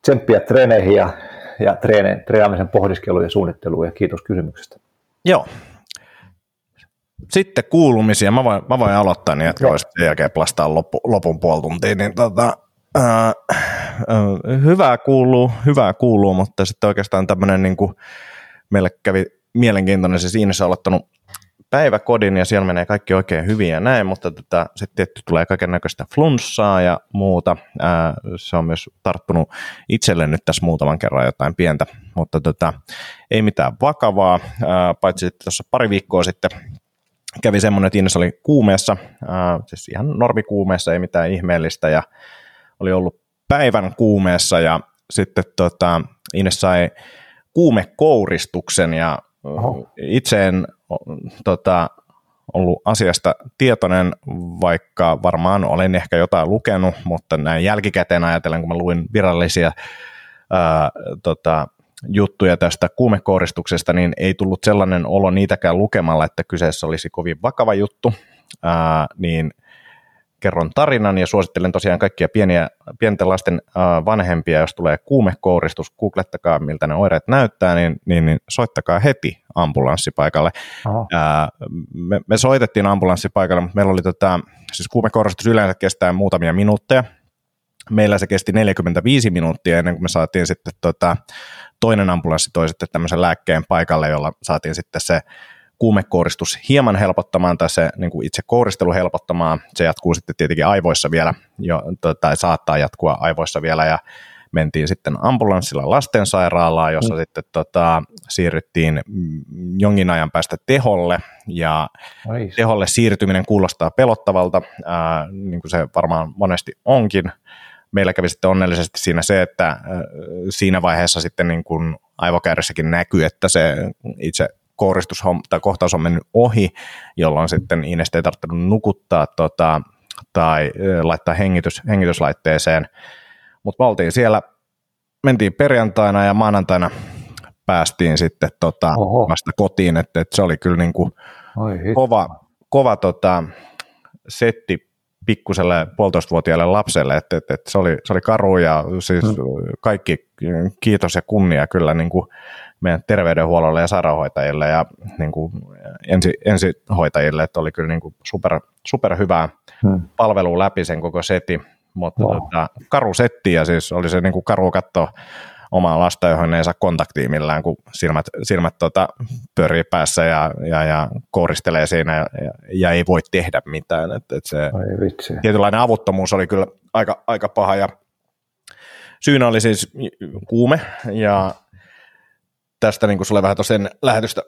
tsemppiä treeneihin ja, ja treene, treenaamisen pohdiskeluun ja suunnitteluun ja kiitos kysymyksestä. Joo. Sitten kuulumisia. Mä voin, mä voin aloittaa niin, että voisi sen jälkeen plastaa loppu, lopun puoli tuntia. Niin tota, äh, äh, hyvää kuuluu, hyvää kuuluu, mutta sitten oikeastaan tämmöinen niin meille kävi mielenkiintoinen se siinä aloittanut päiväkodin ja siellä menee kaikki oikein hyvin ja näin, mutta tota, sitten tietty tulee kaiken näköistä flunssaa ja muuta. Ää, se on myös tarttunut itselle nyt tässä muutaman kerran jotain pientä, mutta tota, ei mitään vakavaa, ää, paitsi sitten tuossa pari viikkoa sitten kävi semmoinen, että Ines oli kuumeessa, ää, siis ihan normikuumeessa, ei mitään ihmeellistä ja oli ollut päivän kuumeessa ja sitten tota, Ines sai kuumekouristuksen ja Oho. itse en tota, ollut asiasta tietoinen, vaikka varmaan olen ehkä jotain lukenut, mutta näin jälkikäteen ajatellen, kun mä luin virallisia ää, tota, juttuja tästä kuumekouristuksesta, niin ei tullut sellainen olo niitäkään lukemalla, että kyseessä olisi kovin vakava juttu, ää, niin – kerron tarinan ja suosittelen tosiaan kaikkia pieniä, pienten lasten vanhempia, jos tulee kuumekouristus, googlettakaa miltä ne oireet näyttää, niin, niin, niin soittakaa heti ambulanssipaikalle. Ää, me, me soitettiin ambulanssipaikalle, mutta meillä oli tota, siis kuumekouristus yleensä kestää muutamia minuutteja. Meillä se kesti 45 minuuttia ennen kuin me saatiin sitten tota, toinen ambulanssi toi sitten tämmöisen lääkkeen paikalle, jolla saatiin sitten se kuumekouristus hieman helpottamaan tai se niin kuin itse kouristelu helpottamaan. Se jatkuu sitten tietenkin aivoissa vielä, jo, tai saattaa jatkua aivoissa vielä ja mentiin sitten ambulanssilla lastensairaalaan, jossa mm. sitten tota, siirryttiin jonkin ajan päästä teholle, ja Ais. teholle siirtyminen kuulostaa pelottavalta, ää, niin kuin se varmaan monesti onkin. Meillä kävi sitten onnellisesti siinä se, että ää, siinä vaiheessa sitten niin kuin näkyy, että se itse kouristus tai kohtaus on mennyt ohi, jolloin sitten Ines ei tarvinnut nukuttaa tota, tai laittaa hengitys, hengityslaitteeseen. Mutta me oltiin siellä, mentiin perjantaina ja maanantaina päästiin sitten tota, vasta kotiin, että, et se oli kyllä niin kuin kova, kova tota, setti pikkuselle puolitoistavuotiaalle lapselle, että, että, että se, oli, se oli karu ja siis hmm. kaikki kiitos ja kunnia kyllä niin kuin meidän terveydenhuollolle ja sairaanhoitajille ja niin kuin ensi, ensihoitajille, että oli kyllä niin kuin super, super hyvää hmm. palvelua läpi sen koko seti, mutta wow. tota, karu setti ja siis oli se niin kuin karu katsoa omaa lasta, johon ei saa kontaktia millään, kun silmät, silmät tota, pyörii päässä ja, ja, ja kouristelee siinä ja, ja, ei voi tehdä mitään. Et, et se. Tietynlainen avuttomuus oli kyllä aika, aika paha ja syynä oli siis kuume ja tästä niin kuin sulle vähän tosiaan lähetystä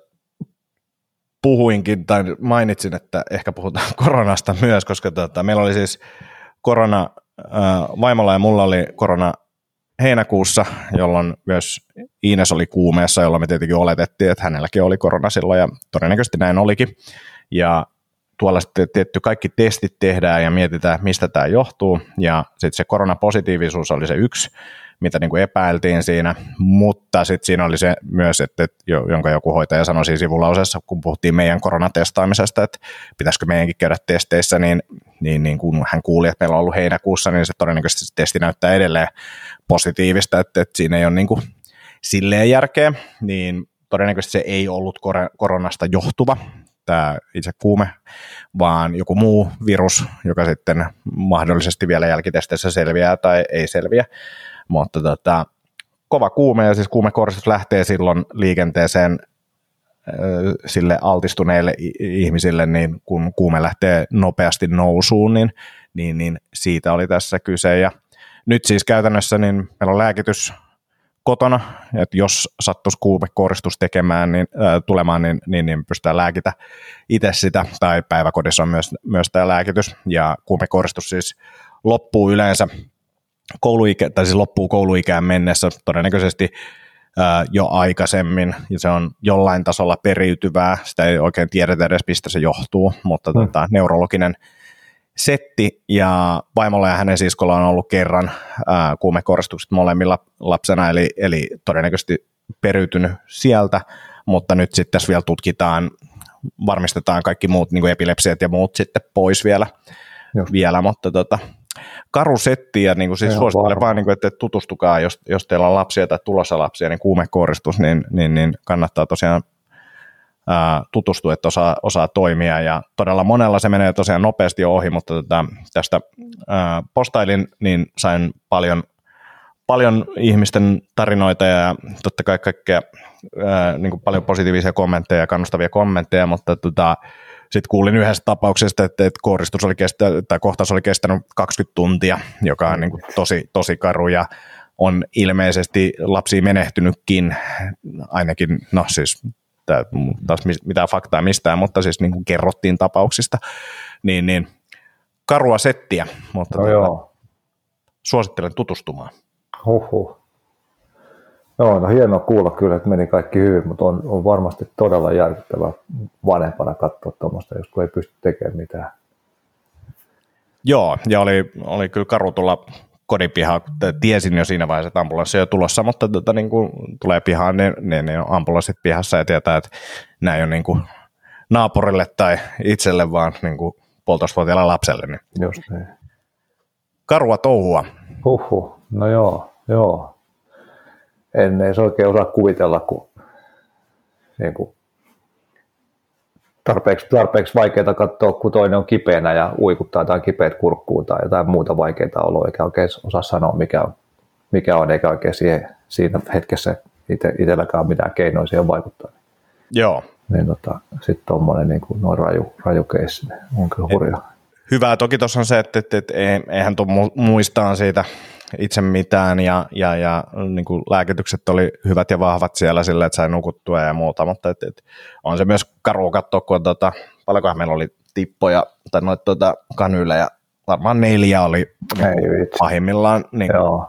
puhuinkin tai mainitsin, että ehkä puhutaan koronasta myös, koska tota, meillä oli siis korona, vaimolla ja mulla oli korona heinäkuussa, jolloin myös Iines oli kuumeessa, jolloin me tietenkin oletettiin, että hänelläkin oli korona silloin ja todennäköisesti näin olikin. Ja tuolla sitten tietty kaikki testit tehdään ja mietitään, mistä tämä johtuu. Ja sitten se koronapositiivisuus oli se yksi, mitä niin kuin epäiltiin siinä, mutta sitten siinä oli se myös, että, jonka joku hoitaja sanoi siinä sivulauseessa, kun puhuttiin meidän koronatestaamisesta, että pitäisikö meidänkin käydä testeissä, niin, niin, niin kun hän kuuli, että meillä on ollut heinäkuussa, niin se todennäköisesti se testi näyttää edelleen positiivista, että, että siinä ei ole niin kuin silleen järkeä, niin todennäköisesti se ei ollut koronasta johtuva, tämä itse kuume, vaan joku muu virus, joka sitten mahdollisesti vielä jälkitesteissä selviää tai ei selviä. Mutta tota, kova kuume ja siis kuumekoristus lähtee silloin liikenteeseen sille altistuneille ihmisille, niin kun kuume lähtee nopeasti nousuun, niin, niin, niin siitä oli tässä kyse. Ja nyt siis käytännössä niin meillä on lääkitys kotona, että jos sattuisi kuumekoristus tekemään, niin, äh, tulemaan, niin, niin, niin pystytään lääkitä itse sitä, tai päiväkodissa on myös, myös tämä lääkitys, ja kuumekoristus siis loppuu yleensä kouluikä, tai siis loppuu kouluikään mennessä todennäköisesti ää, jo aikaisemmin, ja se on jollain tasolla periytyvää, sitä ei oikein tiedetä edes, mistä se johtuu, mutta hmm. tota, neurologinen setti, ja vaimolla ja hänen siskolla on ollut kerran ää, kuumekoristukset molemmilla lapsena, eli, eli todennäköisesti periytynyt sieltä, mutta nyt sitten tässä vielä tutkitaan, varmistetaan kaikki muut niin kuin epilepsiat ja muut sitten pois vielä, vielä mutta tota, karusetti ja niin kuin siis suosittelen vaan, niin kuin, että tutustukaa, jos, jos teillä on lapsia tai tulossa lapsia, niin kuumekouristus, niin, niin, niin kannattaa tosiaan ää, tutustua, että osaa, osaa toimia. Ja todella monella se menee tosiaan nopeasti ohi, mutta tota, tästä ää, postailin, niin sain paljon, paljon ihmisten tarinoita ja totta kai kaikkea ää, niin kuin paljon positiivisia kommentteja ja kannustavia kommentteja, mutta tota, sitten kuulin yhdestä tapauksesta, että, että oli kestänyt, tai kohtaus oli kestänyt 20 tuntia, joka on niin kuin tosi, tosi karu ja on ilmeisesti lapsi menehtynytkin, ainakin, no siis taas mitään faktaa mistään, mutta siis niin kuin kerrottiin tapauksista, niin, niin karua settiä, mutta no tuota, suosittelen tutustumaan. Huhhuh. Joo, no hienoa kuulla kyllä, että meni kaikki hyvin, mutta on, on varmasti todella järkyttävää vanhempana katsoa tuommoista, jos kun ei pysty tekemään mitään. Joo, ja oli, oli kyllä karu tulla kodipihaan, tiesin jo siinä vaiheessa, että ambulanssi on tulossa, mutta tota, niin kun tulee pihaan, niin, niin, niin on ambulanssit pihassa ja tietää, että nämä ei ole niin kuin naapurille tai itselle, vaan niin kuin puolitoistavuotiaalle lapselle. Niin. Just niin. Karua touhua. Huhhuh, no joo, joo en edes oikein osaa kuvitella, kun, niin kuin tarpeeksi, tarpeeksi vaikeaa katsoa, kun toinen on kipeänä ja uikuttaa tai kipeät kurkkuun tai jotain muuta vaikeaa oloa, eikä oikein osaa sanoa, mikä on, mikä on eikä oikein siihen, siinä hetkessä itse, itselläkään mitään keinoja siihen vaikuttaa. Joo. Niin tota, sitten tuommoinen niin kuin noin raju, raju keissi, niin on kyllä hurjaa. Hyvää toki tuossa on se, että, että, että eihän tuon muistaan siitä itse mitään ja, ja, ja niin kuin lääkitykset oli hyvät ja vahvat siellä sillä, että sai nukuttua ja muuta, mutta et, et, on se myös karu katsoa, kun tota, paljonkohan meillä oli tippoja tai noita tota, kanylejä, varmaan neljä oli niin pahimmillaan. Niin kuin,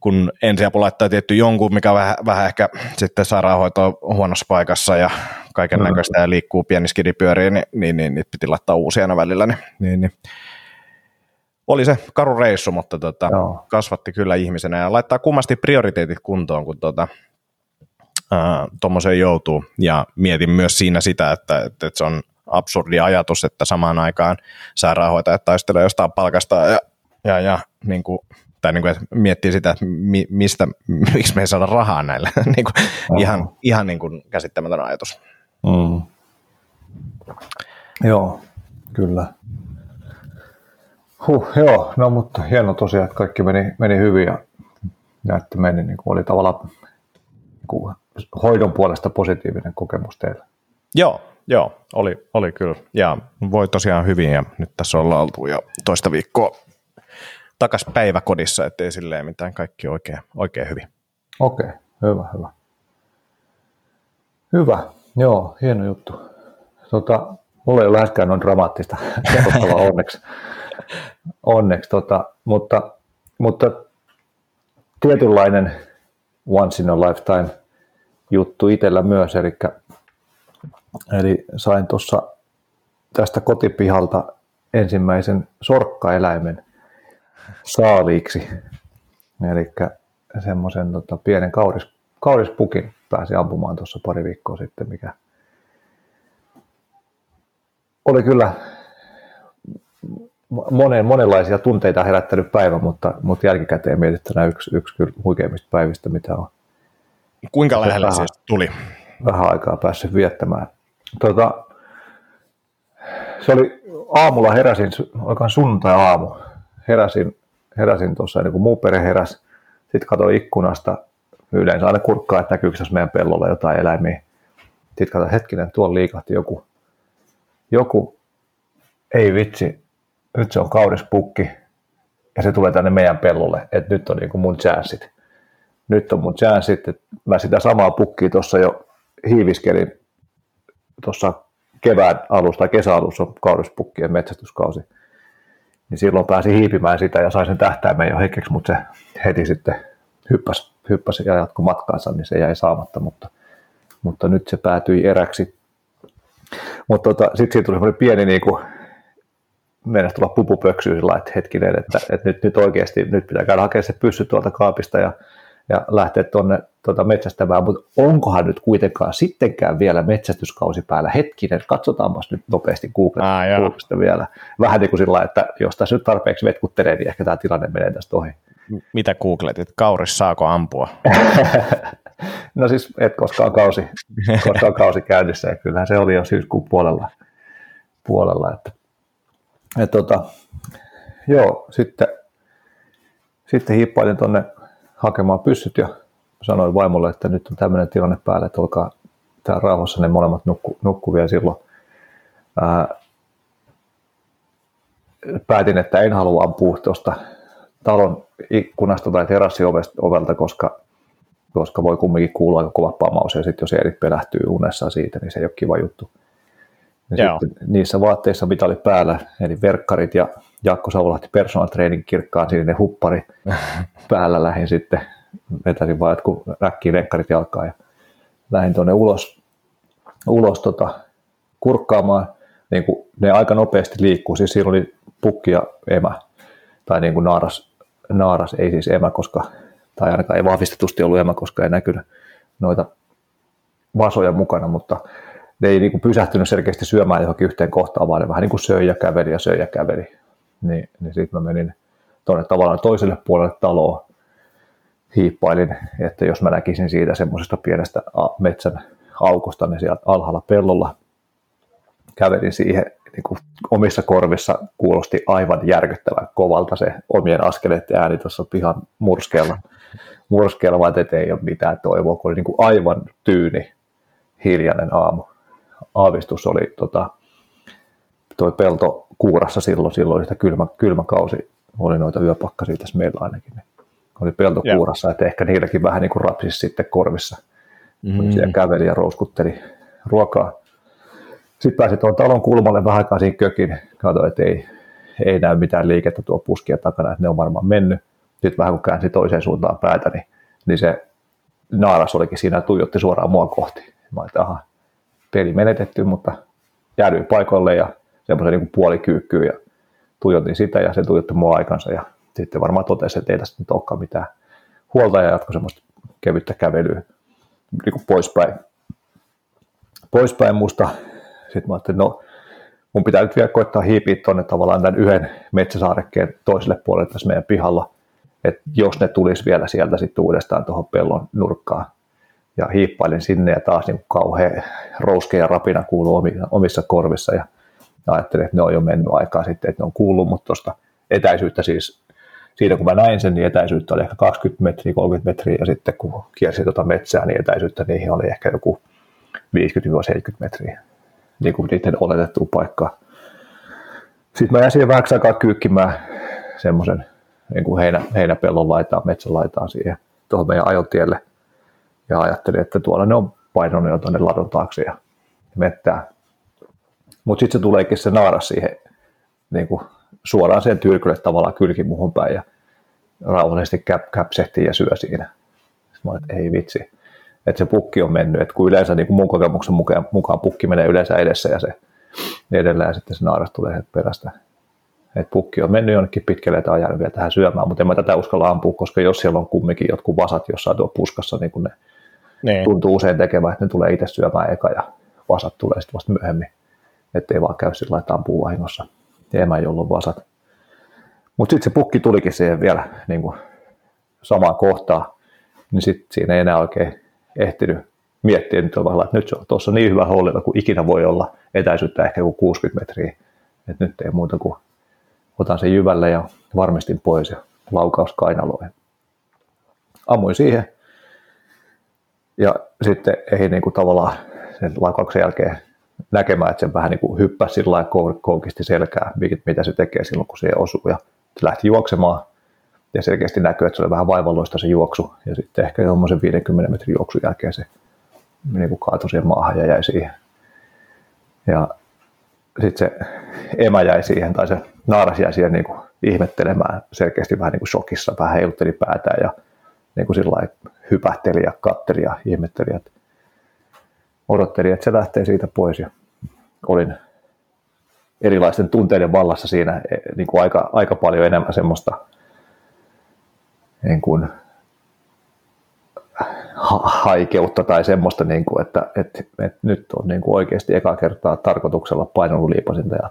kun ensiapu laittaa tietty jonkun, mikä vähän, vähän ehkä sitten sairaanhoito huonossa paikassa ja kaiken näköistä mm. ja liikkuu pieni skidipyöriin, niin, niin, niin, niin piti laittaa uusia aina välillä. Niin, niin, niin oli se karu reissu, mutta tota, kasvatti kyllä ihmisenä ja laittaa kummasti prioriteetit kuntoon, kun tota, tuommoiseen joutuu. Ja mietin myös siinä sitä, että, että, että se on absurdi ajatus, että samaan aikaan sairaanhoitajat taistelee jostain palkasta ja, ja, ja niin kuin, tai niin kuin, että miettii sitä, että mi, mistä, miksi me ei saada rahaa näille. niin kuin, ihan ihan niin kuin käsittämätön ajatus. Mm. Joo, kyllä. Huh, joo, no mutta hieno tosiaan, että kaikki meni, meni hyvin ja, ja että meni, niin kuin oli tavallaan niin kuin hoidon puolesta positiivinen kokemus teille. Joo, joo, oli, oli kyllä. Ja voi tosiaan hyvin ja nyt tässä ollaan oltu jo toista viikkoa takas päiväkodissa, ettei silleen mitään kaikki oikein, oikein hyvin. Okei, okay, hyvä, hyvä. Hyvä, joo, hieno juttu. Tota, mulla ei ole läheskään noin dramaattista kerrottavaa onneksi, onneksi tota, mutta, mutta tietynlainen once in a lifetime juttu itsellä myös, eli, eli sain tuossa tästä kotipihalta ensimmäisen sorkkaeläimen saaliiksi. Eli semmoisen tota, pienen kauris, kaurispukin pääsi ampumaan tuossa pari viikkoa sitten, mikä oli kyllä monen, monenlaisia tunteita herättänyt päivä, mutta, mutta jälkikäteen mietittynä yksi, yksi kyllä huikeimmista päivistä, mitä on. Kuinka lähellä vähän, siis tuli? Vähän aikaa päässyt viettämään. Tota, se oli aamulla heräsin, oikein sunnuntai-aamu, heräsin, heräsin tuossa niin kuin muu perhe heräsi, sitten katsoin ikkunasta, yleensä aina kurkkaa, että näkyykö meidän pellolla jotain eläimiä. Sitten katsoin, hetkinen, tuolla liikahti joku, joku, ei vitsi, nyt se on kaudispukki, ja se tulee tänne meidän pellolle, että nyt on niin kuin mun chanssit. Nyt on mun chanssit, että mä sitä samaa pukkia tuossa jo hiiviskelin tuossa kevään alussa tai kesäalussa on kaudispukkien metsästyskausi. Niin silloin pääsi hiipimään sitä ja sai sen tähtäimen jo hetkeksi, mutta se heti sitten hyppäsi, hyppäsi ja jatkoi matkaansa, niin se jäi saamatta, mutta, mutta nyt se päätyi eräksi. Mutta tota, sitten siitä tuli semmoinen pieni niin kuin, mennä tulla pupupöksyä sillä että hetkinen, että, että nyt, nyt oikeasti nyt pitää käydä hakemaan se pyssy tuolta kaapista ja ja lähteä tuonne tuota metsästämään, mutta onkohan nyt kuitenkaan sittenkään vielä metsästyskausi päällä? Hetkinen, katsotaanpas nyt nopeasti Googlesta, ah, Googlesta vielä. Vähän niin kuin sillä että jos tässä nyt tarpeeksi vetkuttelee, niin ehkä tämä tilanne menee tästä ohi. Mitä googletit? Kauris saako ampua? no siis et koskaan kausi, koskaan kausi käynnissä ja kyllähän se oli jo syyskuun puolella. puolella että, et tota, joo, sitten, sitten hiippailin tuonne hakemaan pyssyt ja sanoin vaimolle, että nyt on tämmöinen tilanne päällä, että olkaa tää rauhassa, ne molemmat nukku, nukku vielä silloin. Ää, päätin, että en halua ampua tuosta talon ikkunasta tai terassiovelta, koska, koska voi kumminkin kuulla aika kova pamaus, ja sitten jos Erik pelähtyy unessaan siitä, niin se ei ole kiva juttu. Ja sitten niissä vaatteissa, mitä oli päällä, eli verkkarit ja Jaakko Savolahti personal training kirkkaan sinne huppari päällä lähin sitten, vetäisin vaan jotkut räkkiin lenkkarit jalkaan ja lähdin tuonne ulos, ulos tota, kurkkaamaan. Niin kuin ne aika nopeasti liikkuu, siis siinä oli pukki ja emä, tai niin kuin naaras, naaras, ei siis emä, koska, tai ainakaan ei vahvistetusti ollut emä, koska ei näkynyt noita vasoja mukana, mutta ne ei niin kuin pysähtynyt selkeästi syömään johonkin yhteen kohtaan, vaan ne vähän niin kuin söi ja käveli ja söi ja käveli niin, niin sitten mä menin tuonne tavallaan toiselle puolelle taloa, hiippailin, että jos mä näkisin siitä semmoisesta pienestä metsän aukosta, niin sieltä alhaalla pellolla kävelin siihen, niin kuin omissa korvissa kuulosti aivan järkyttävän kovalta se omien askeleiden ääni tuossa pihan murskeella, murskeella vaan että ei ole mitään toivoa, kun oli niin kuin aivan tyyni hiljainen aamu. Aavistus oli tota, toi pelto kuurassa silloin, silloin sitä kylmä, kylmä kausi, oli noita yöpakkasia tässä meillä ainakin, niin oli pelto kuurassa, että ehkä niilläkin vähän niin kuin rapsisi sitten korvissa, mm. siellä käveli ja rouskutteli ruokaa. Sitten pääsi tuon talon kulmalle vähän aikaa siinä kökin, katsoin, että ei, ei näy mitään liikettä tuo puskia takana, että ne on varmaan mennyt. Sitten vähän kun käänsi toiseen suuntaan päätä, niin, niin se naaras olikin siinä tuijotti suoraan mua kohti. Mä että aha, menetetty, mutta jäädyin paikoille ja semmoisen niin puolikyykkyyn ja tuijotin sitä ja se tuijotti mua aikansa ja sitten varmaan totesi, että ei tästä nyt olekaan mitään huolta ja jatkoi semmoista kevyttä kävelyä niin kuin poispäin, poispäin musta. Sitten mä ajattelin, no mun pitää nyt vielä koittaa hiipiä tuonne tavallaan tämän yhden metsäsaarekkeen toiselle puolelle tässä meidän pihalla, että jos ne tulisi vielä sieltä sitten uudestaan tuohon pellon nurkkaan. Ja hiippailin sinne ja taas niin kauhean rouskea rapina kuuluu omissa korvissa ja ja ajattelin, että ne on jo mennyt aikaa sitten, että ne on kuullut, mutta tuosta etäisyyttä siis, siitä kun mä näin sen, niin etäisyyttä oli ehkä 20 metriä, 30 metriä, ja sitten kun kiersin tuota metsää, niin etäisyyttä niihin oli ehkä joku 50-70 metriä, niin kuin niiden oletettua paikkaa. Sitten mä jäin siihen vähäksi aikaa kyykkimään semmoisen niin heinä, heinäpellon laitaan, metsän laitaan siihen tuohon meidän ajotielle. Ja ajattelin, että tuolla ne on painonut jo tuonne ladon taakse ja mettää. Mutta sitten se tuleekin se naaras siihen niin kuin suoraan sen tyrkylle tavallaan kylkimuhun päin ja rauhallisesti käp, käpsehtii ja syö siinä. Mä että ei vitsi, että se pukki on mennyt, että kun yleensä niin kuin mun kokemuksen mukaan, mukaan pukki menee yleensä edessä ja se edellä ja sitten se naaras tulee perästä. Et pukki on mennyt jonnekin pitkälle että ajan vielä tähän syömään, mutta en mä tätä uskalla ampua, koska jos siellä on kumminkin jotkut vasat jossain tuo puskassa, niin kun ne niin. tuntuu usein tekemään, että ne tulee itse syömään eka ja vasat tulee sitten vasta myöhemmin, ettei vaan käy sillä lailla ampua vahingossa. Emä, jolla on vasat. Mutta sitten se pukki tulikin siihen vielä niin kuin samaan kohtaan, niin sitten siinä ei enää oikein ehtinyt miettiä nyt on että nyt se on tuossa niin hyvä hollilla kuin ikinä voi olla, etäisyyttä ehkä joku 60 metriä, että nyt ei muuta kuin otan sen jyvälle ja varmistin pois ja laukaus kainaloihin. Ammuin siihen ja sitten ei niin kuin tavallaan sen laukauksen jälkeen näkemään, että se vähän niin kuin hyppäsi sillä lailla koukisti selkää, mitä se tekee silloin, kun se osuu. Ja se lähti juoksemaan ja selkeästi näkyy, että se oli vähän vaivalloista se juoksu. Ja sitten ehkä tuommoisen 50 metrin juoksun jälkeen se niin kuin kaatui siihen maahan ja jäi siihen. Ja sitten se emä jäi siihen, tai se naaras jäi siihen niin kuin ihmettelemään selkeästi vähän niin kuin shokissa, vähän heilutteli päätään ja niin kuin sillä hypähteli ja katteli ja ihmetteli, että odotteli, että se lähtee siitä pois ja olin erilaisten tunteiden vallassa siinä e, niin kuin aika, aika paljon enemmän semmoista niin kuin, haikeutta tai semmoista, niin kuin, että, että, että nyt on niin kuin oikeasti eka kertaa tarkoituksella painanut liipasinta ja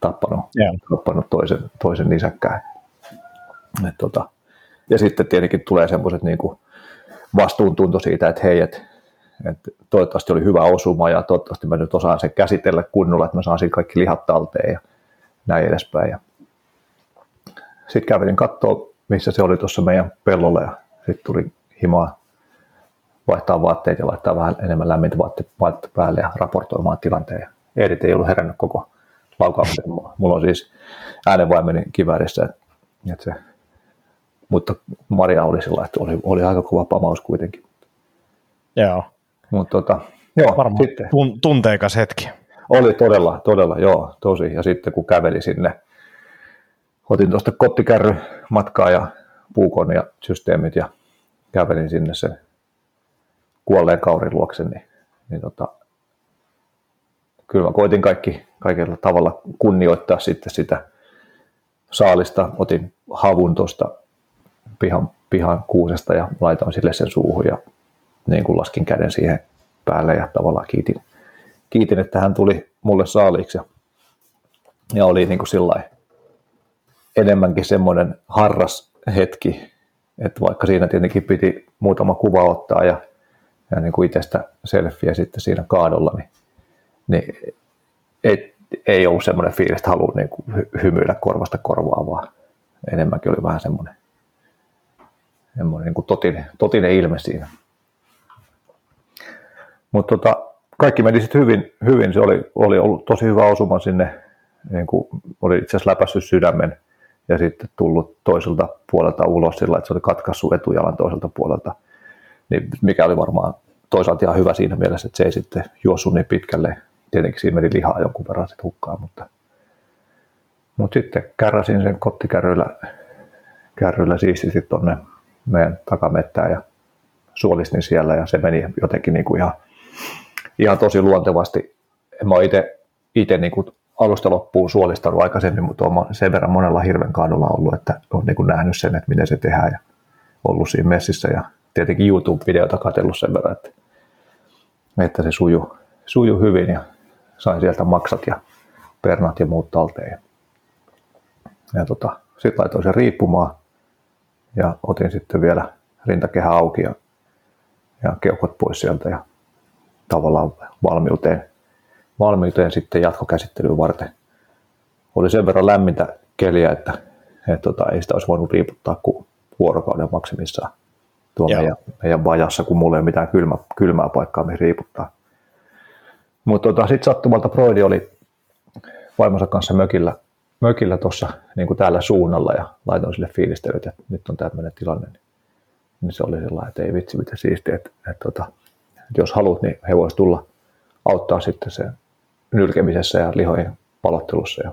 tappanut, yeah. tappanut toisen, toisen nisäkkään. Et, tota, ja sitten tietenkin tulee semmoiset niin vastuuntunto siitä, että hei, että, että toivottavasti oli hyvä osuma ja toivottavasti mä nyt osaan sen käsitellä kunnolla, että mä saan siinä kaikki lihat talteen ja näin edespäin. Sitten kävelin katsoa, missä se oli tuossa meidän pellolla ja sitten tuli himaa vaihtaa vaatteet ja laittaa vähän enemmän lämmintä vaatteet, päälle ja raportoimaan tilanteen. Ja Eerit ei ollut herännyt koko laukauksen. Mulla on siis äänenvaimeni kiväärissä, että se, mutta Maria oli sillä että oli, oli aika kova pamaus kuitenkin. Joo. Mutta tota, joo, Varmaan sitten. Tun, tunteikas hetki. Oli todella, todella, joo, tosi. Ja sitten kun käveli sinne, otin tuosta kottikärry matkaa ja puukon ja systeemit ja kävelin sinne sen kuolleen kaurin luokse, niin, niin tota, kyllä mä koitin kaikki, kaikilla tavalla kunnioittaa sitten sitä saalista. Otin havun tuosta pihan, pihan kuusesta ja laitoin sille sen suuhun ja niin kuin laskin käden siihen päälle ja tavallaan kiitin, kiitin että hän tuli mulle saaliiksi. Ja, ja oli niin kuin sillai, enemmänkin semmoinen harras hetki, että vaikka siinä tietenkin piti muutama kuva ottaa ja ja niin kuin itsestä selfieä sitten siinä kaadolla, niin, niin ei, ei ollut semmoinen fiilis, että haluaa niin kuin hymyillä korvasta korvaa, vaan enemmänkin oli vähän semmoinen, semmoinen niin kuin totinen, totinen ilme siinä. Mutta tota, kaikki meni sitten hyvin, hyvin, se oli, oli ollut tosi hyvä osuma sinne, niin kuin oli itse asiassa läpässyt sydämen ja sitten tullut toiselta puolelta ulos sillä, että se oli katkaissut etujalan toiselta puolelta, niin mikä oli varmaan toisaalta ihan hyvä siinä mielessä, että se ei sitten juossut niin pitkälle. Tietenkin siinä meni lihaa jonkun verran sitten hukkaan, mutta, mutta sitten kärräsin sen kottikärryillä kärryillä siististi tuonne meidän takamettään ja suolistin siellä ja se meni jotenkin niin kuin ihan, ihan tosi luontevasti. En mä itse, itse niin kuin alusta loppuun suolistanut aikaisemmin, mutta olen sen verran monella hirven kaadulla ollut, että olen niin kuin nähnyt sen, että miten se tehdään ja ollut siinä messissä ja tietenkin YouTube-videota katsellut sen verran, että että se suju, suju hyvin ja sain sieltä maksat ja pernat ja muut talteen. Ja, ja tota, sitten laitoin sen riippumaan ja otin sitten vielä rintakehä auki ja, ja keuhkot pois sieltä ja tavallaan valmiuteen, valmiuteen sitten jatkokäsittelyyn varten. Oli sen verran lämmintä keliä, että, että tota, ei sitä olisi voinut riiputtaa kuin vuorokauden maksimissaan tuolla meidän, meidän vajassa, kun mulla ei ole mitään kylmä, kylmää paikkaa, mihin riiputtaa. Mutta tota, sitten sattumalta Broidi oli vaimonsa kanssa mökillä, mökillä tuossa niin kuin täällä suunnalla ja laitoin sille fiilistelyt, että nyt on tämmöinen tilanne. Niin, niin se oli sellainen, että ei vitsi mitä siistiä, että, että, että, tota, jos haluat, niin he voisivat tulla auttaa sitten se nylkemisessä ja lihojen palottelussa ja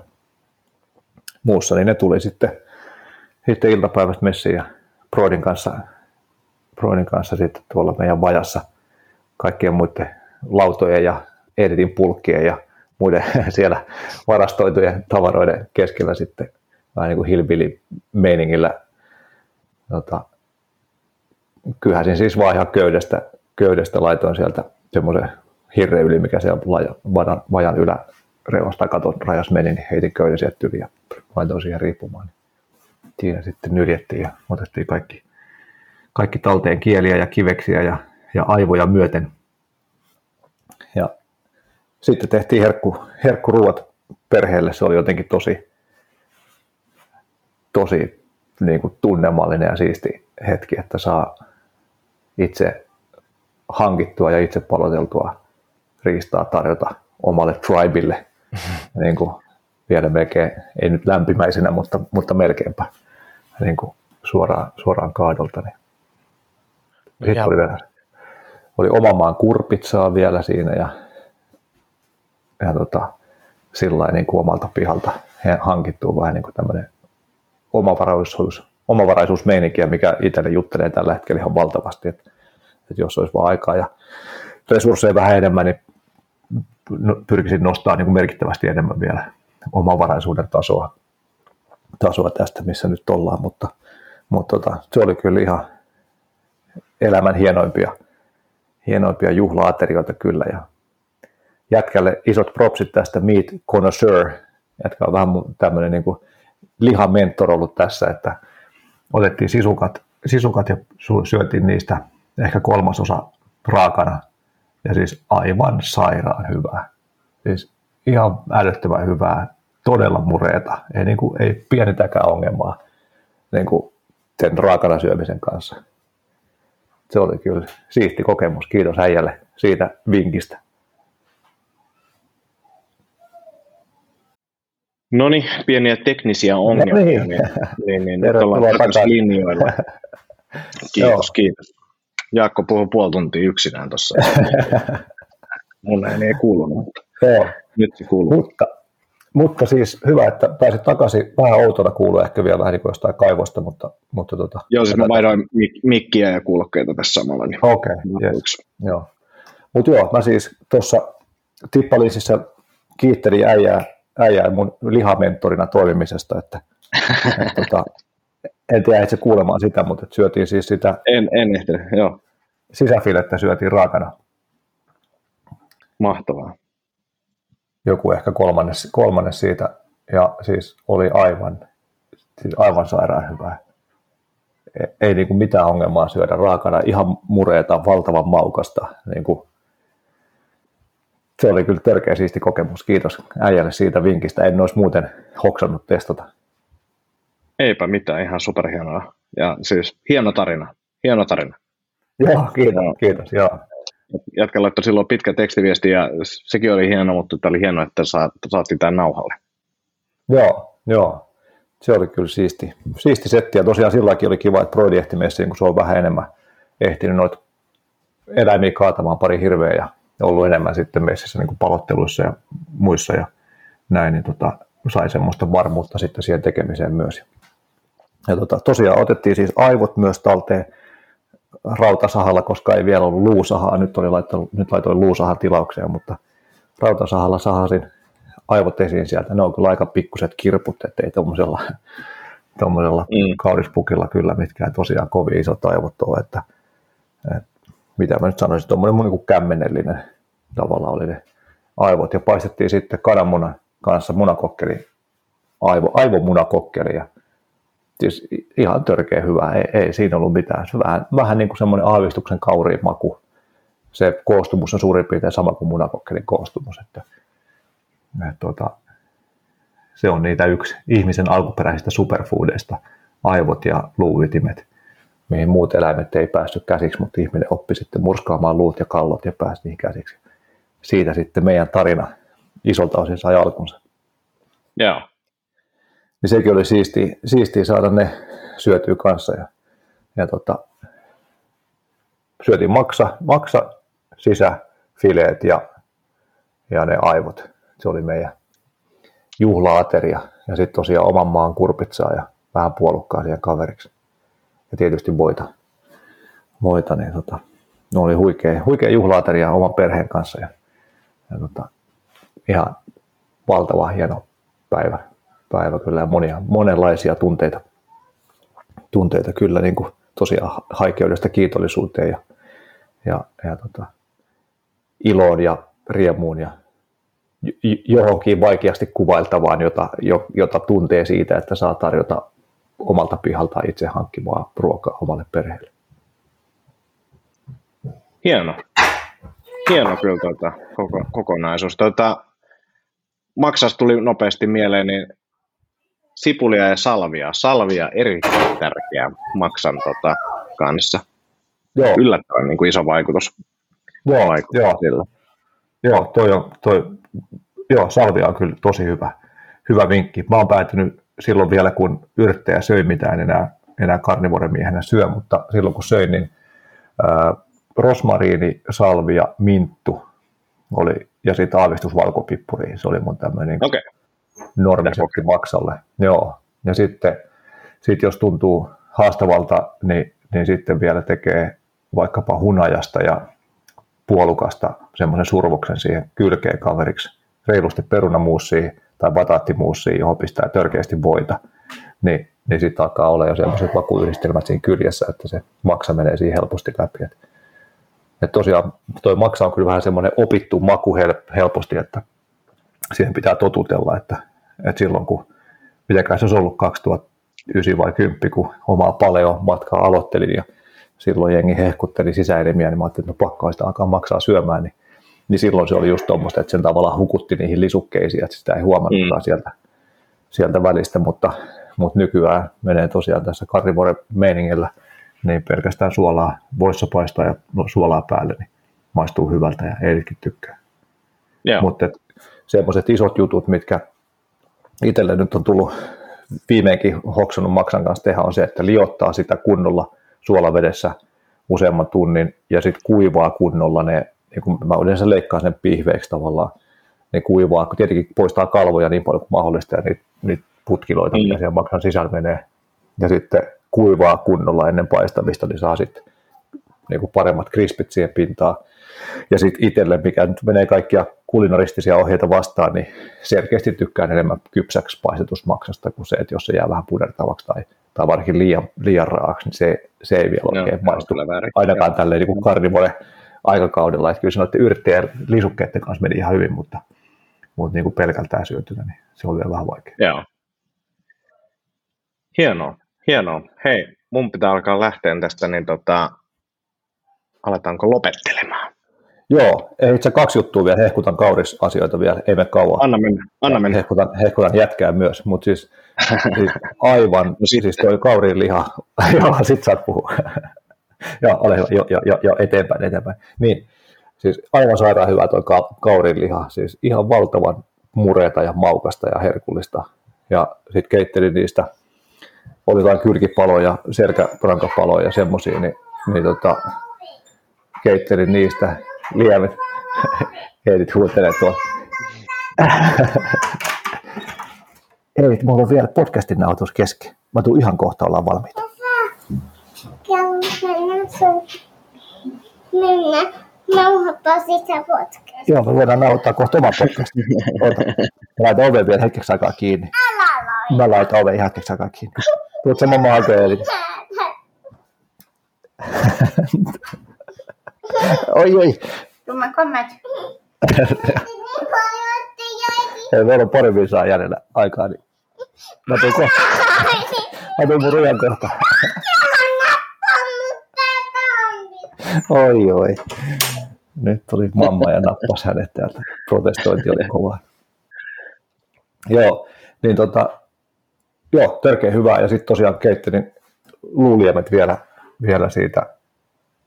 muussa, niin ne tuli sitten, sitten iltapäivästä messiin ja Broidin kanssa, Broidin kanssa sitten tuolla meidän vajassa kaikkien muiden lautojen ja editin pulkkien ja muiden siellä varastoitujen tavaroiden keskellä sitten vähän niin kuin hilvili meiningillä tota, kyhäsin siis vaan ihan köydestä, köydestä laitoin sieltä semmoisen hirre yli, mikä siellä vajan, vajan yläreunasta katon rajas meni, niin heitin köyden sieltä yli ja laitoin siihen riippumaan. Siinä sitten nyljettiin ja otettiin kaikki, kaikki talteen kieliä ja kiveksiä ja, ja aivoja myöten. Sitten tehtiin herkku, herkkuruuat perheelle. Se oli jotenkin tosi, tosi niin kuin tunnelmallinen ja siisti hetki, että saa itse hankittua ja itse paloteltua riistaa tarjota omalle tribille. niin kuin vielä melkein, ei nyt lämpimäisenä, mutta, mutta melkeinpä niin kuin suoraan, suoraan kaadolta. Niin. Sitten oli, vielä, oli oman maan kurpitsaa vielä siinä ja, ja tota, sillä niin omalta pihalta hankittu vähän niin kuin tämmöinen omavaraisuus, omavaraisuusmeininkiä, mikä itselle juttelee tällä hetkellä ihan valtavasti, että, että jos olisi vaan aikaa ja resursseja vähän enemmän, niin no, pyrkisin nostaa niin kuin merkittävästi enemmän vielä omavaraisuuden tasoa, tasoa tästä, missä nyt ollaan, mutta, mutta tota, se oli kyllä ihan elämän hienoimpia, hienoimpia juhlaaterioita kyllä. Ja jätkälle isot propsit tästä Meat Connoisseur, jätkä on vähän tämmöinen niin lihamentor ollut tässä, että otettiin sisukat, sisukat ja syötiin niistä ehkä kolmasosa raakana ja siis aivan sairaan hyvää. Siis ihan älyttömän hyvää, todella mureeta, ei, niin kuin, ei pienitäkään ongelmaa niin kuin sen raakana syömisen kanssa. Se oli kyllä siisti kokemus. Kiitos äijälle siitä vinkistä. No niin, pieniä teknisiä ongelmia. No niin, niin, niin, niin nyt ollaan takaisin linjoilla. Kiitos, kiitos. Jaakko puhui puoli tuntia yksinään tuossa. Mun ei, ei kuulunut, mutta Joo. nyt se kuuluu. Mutta, mutta siis hyvä, että pääsit takaisin. Vähän outona kuuluu ehkä vielä vähän niin kuin jostain kaivosta, mutta... mutta tota, Joo, siis mä vaihdoin mik- mikkiä ja kuulokkeita tässä samalla. Niin Okei, okay, yes. joo. Mutta joo, mä siis tuossa Tippaliisissä kiittelin äijää, äijää mun lihamentorina toimimisesta, että, että tota, en tiedä itse kuulemaan sitä, mutta syötiin siis sitä... En, en ehtinyt, joo. Sisäfilettä syötiin raakana. Mahtavaa. Joku ehkä kolmannes, kolmannes siitä, ja siis oli aivan, siis aivan sairaan hyvää. Ei, ei niin kuin mitään ongelmaa syödä raakana, ihan mureeta, valtavan maukasta. Niin kuin, se oli kyllä törkeä siisti kokemus. Kiitos äijälle siitä vinkistä. En olisi muuten hoksannut testata. Eipä mitään, ihan superhienoa. Ja siis hieno tarina, hieno tarina. Joo, kiitos, ja, kiitos, joo. Jätkä laittoi silloin pitkä tekstiviesti ja sekin oli hieno, mutta tämä oli hieno, että saatiin tämän nauhalle. Joo, joo. Se oli kyllä siisti, siisti setti ja tosiaan silläkin oli kiva, että Broidi ehti messiin, kun se on vähän enemmän ehtinyt noita eläimiä kaatamaan pari hirveä ja ollut enemmän sitten messissä niin kuin palotteluissa ja muissa ja näin, niin tota, sai semmoista varmuutta sitten siihen tekemiseen myös. Ja tota, tosiaan otettiin siis aivot myös talteen rautasahalla, koska ei vielä ollut luusahaa. Nyt, oli laittanut, nyt laitoin luusahan tilaukseen, mutta rautasahalla sahasin aivot esiin sieltä. Ne on kyllä aika pikkuset kirput, ettei tuommoisella tuommoisella mm. kaurispukilla kyllä mitkään tosiaan kovin isot aivot ole, että, että mitä mä nyt sanoisin, tuommoinen niin kuin kämmenellinen tavalla oli ne aivot ja paistettiin sitten kananmunan kanssa munakokkeli, aivo, aivomunakokkeli ja siis ihan törkeä hyvä, ei, ei siinä ollut mitään. Se vähän, vähän niin kuin semmoinen aavistuksen kauriin maku. Se koostumus on suurin piirtein sama kuin munakokkelin koostumus. Että, että tuota, se on niitä yksi ihmisen alkuperäisistä superfoodeista, aivot ja luuytimet, mihin muut eläimet ei päässyt käsiksi, mutta ihminen oppi sitten murskaamaan luut ja kallot ja pääsi niihin käsiksi. Siitä sitten meidän tarina isolta osin sai alkunsa. Joo niin sekin oli siistiä, siistiä saada ne syötyä kanssa. Ja, ja tota, syötiin maksa, maksa sisäfileet ja, ja ne aivot. Se oli meidän juhlaateria. Ja sitten tosiaan oman maan kurpitsaa ja vähän puolukkaa siihen kaveriksi. Ja tietysti voita. voita niin tota, ne oli huikea, huikea juhlaateria oman perheen kanssa. Ja, ja tota, ihan valtava hieno päivä, päivä kyllä ja monia, monenlaisia tunteita, tunteita kyllä niin kuin tosiaan haikeudesta kiitollisuuteen ja, ja, ja tota, iloon ja riemuun ja johonkin vaikeasti kuvailtavaan, jota, jota tuntee siitä, että saa tarjota omalta pihalta itse hankkimaa ruokaa omalle perheelle. Hieno. Hieno kyllä tuota, koko, kokonaisuus. Tuota, Maksas tuli nopeasti mieleen, niin sipulia ja salvia. Salvia erittäin tärkeä maksan tota, kanssa. Joo. Yllättävän niin kuin iso vaikutus. Joo, vaikutus joo. Sillä. joo toi on, toi, joo, salvia on kyllä tosi hyvä, hyvä vinkki. Mä oon päätynyt silloin vielä, kun yrttejä söi mitään enää, enää karnivoremiehenä syö, mutta silloin kun söin, niin ää, rosmariini, salvia, minttu oli, ja sitten aavistus valkopippuri. Se oli mun tämmöinen okay. normiseppi maksalle. Joo. Ja sitten sit jos tuntuu haastavalta, niin, niin sitten vielä tekee vaikkapa hunajasta ja puolukasta semmoisen survoksen siihen kylkeen kaveriksi, reilusti perunamuussiin tai bataattimuussiin, johon pistää törkeästi voita, niin, niin sitten alkaa olla jo semmoiset vakuyhdistelmät siinä kyljessä, että se maksa menee siihen helposti läpi. Et, et tosiaan toi maksa on kyllä vähän semmoinen opittu maku helposti, että siihen pitää totutella, että, että silloin kun, mitäkään se olisi ollut 2009 vai 10, kun omaa paleo matkaa aloittelin ja silloin jengi hehkutteli sisäelimiä, niin mä ajattelin, että no pakko sitä alkaa maksaa syömään, niin, niin silloin se oli just tuommoista, että sen tavallaan hukutti niihin lisukkeisiin, että sitä ei huomannutkaan mm. sieltä, sieltä välistä, mutta, mutta nykyään menee tosiaan tässä karivore meiningillä niin pelkästään suolaa, voissa paistaa ja suolaa päälle, niin maistuu hyvältä ja Eerikki tykkää. Yeah. Mutta semmoiset isot jutut, mitkä itselle nyt on tullut viimeinkin hoksannut maksan kanssa tehdä, on se, että liottaa sitä kunnolla suolavedessä useamman tunnin ja sitten kuivaa kunnolla ne, niin kun mä yleensä leikkaan sen pihveiksi tavallaan, ne kuivaa, kun tietenkin poistaa kalvoja niin paljon kuin mahdollista ja niitä, niitä putkiloita, mm. mitä siellä maksan sisällä menee. Ja sitten kuivaa kunnolla ennen paistamista, niin saa sitten niin kuin paremmat krispit siihen pintaan. Ja sitten itselle, mikä nyt menee kaikkia kulinaristisia ohjeita vastaan, niin selkeästi tykkään enemmän kypsäksi paistetusmaksasta kuin se, että jos se jää vähän pudertavaksi tai, tai varsinkin liian, liian raaksi, niin se, se ei vielä oikein no, maistu. Ainakaan tälleen niin karnivore aikakaudella. Että kyllä sanoitte yrttejä lisukkeiden kanssa meni ihan hyvin, mutta, mutta niin kuin pelkältään syötynä, niin se oli vielä vähän vaikea. Joo. Hienoa, hienoa. Hei, mun pitää alkaa lähteä tästä, niin tota, aletaanko lopettelemaan? Joo, ei itse kaksi juttua vielä, hehkutan kaurisasioita vielä, ei mene kauan. Anna mennä, anna mennä. Hehkutan, hehkutan jätkää myös, mutta siis, siis aivan, no siis toi kauriin liha, joo, sit saat puhua. joo, ole hyvä, jo, jo, jo, jo, eteenpäin, eteenpäin. Niin, siis aivan sairaan hyvä toi ka- kaurin liha, siis ihan valtavan mureeta ja maukasta ja herkullista. Ja sitten keittelin niistä, oli jotain kylkipaloja, selkärankapaloja ja semmoisia, niin, niin tota, keittelin niistä liemet. Heitit huutelee tuolla. Ei, mulla on vielä podcastin nautus kesken. Mä tuun ihan kohta, ollaan valmiita. Mennä nauhoittaa sitä podcast. Joo, me voidaan nauhoittaa kohta oma podcast. Ota. Laita oven vielä hetkeksi aikaa kiinni. Älä laita. Mä laitan oven ihan hetkeksi aikaa kiinni. Tuut sä alkoon oi, oi. Tumma kommat. Ei, meillä on pari visaa jäljellä aikaa, niin mä tuun kohta. Mä tuun mun rujan kohta. Oi, oi. Nyt tuli mamma ja nappas hänet täältä. Protestointi oli kova. Joo, niin tota, joo, törkeä hyvää. Ja sitten tosiaan keittelin luuliemet vielä, vielä siitä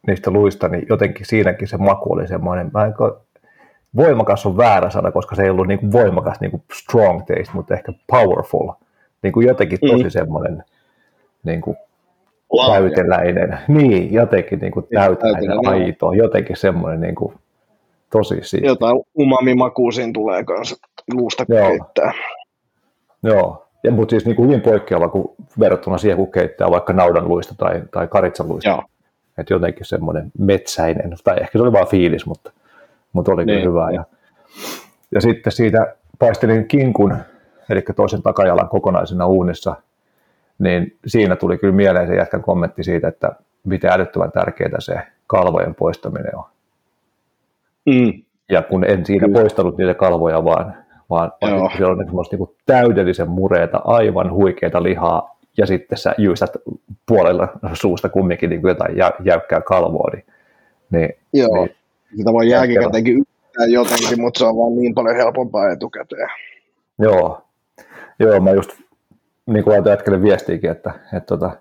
niistä luista, niin jotenkin siinäkin se maku oli semmoinen, mä voimakas on väärä sana, koska se ei ollut niin kuin voimakas, niin kuin strong taste, mutta ehkä powerful, niin kuin jotenkin tosi mm. semmoinen niin kuin täyteläinen, niin jotenkin niin kuin täyteläinen, aito, jotenkin semmoinen niin kuin tosi siistiä. Jotain umami-makua siinä tulee kanssa luusta Joo. keittää. Joo, ja, mutta siis niin kuin hyvin poikkeava kuin verrattuna siihen, kun keittää vaikka naudanluista tai, tai karitsanluista. Joo. Että jotenkin semmoinen metsäinen, tai ehkä se oli vaan fiilis, mutta, mutta oli kyllä Niin. hyvä. Ja, ja sitten siitä paistelin kinkun, eli toisen takajalan kokonaisena uunissa, niin siinä tuli kyllä mieleen se jätkän kommentti siitä, että miten älyttömän tärkeää se kalvojen poistaminen on. Mm. Ja kun en siinä Kyllä. poistanut niitä kalvoja, vaan, vaan, vaan siellä on semmoista niin täydellisen mureita, aivan huikeita lihaa, ja sitten sä jyystät puolella suusta kumminkin niin jotain jä, jäykkää kalvoa, niin, niin, Joo. niin Sitä voi jälkikäteenkin yrittää jotenkin, mutta se on vaan niin paljon helpompaa etukäteen. joo, joo, mä just niin kuin laitoin ätkelle viestiikin, että, että tota,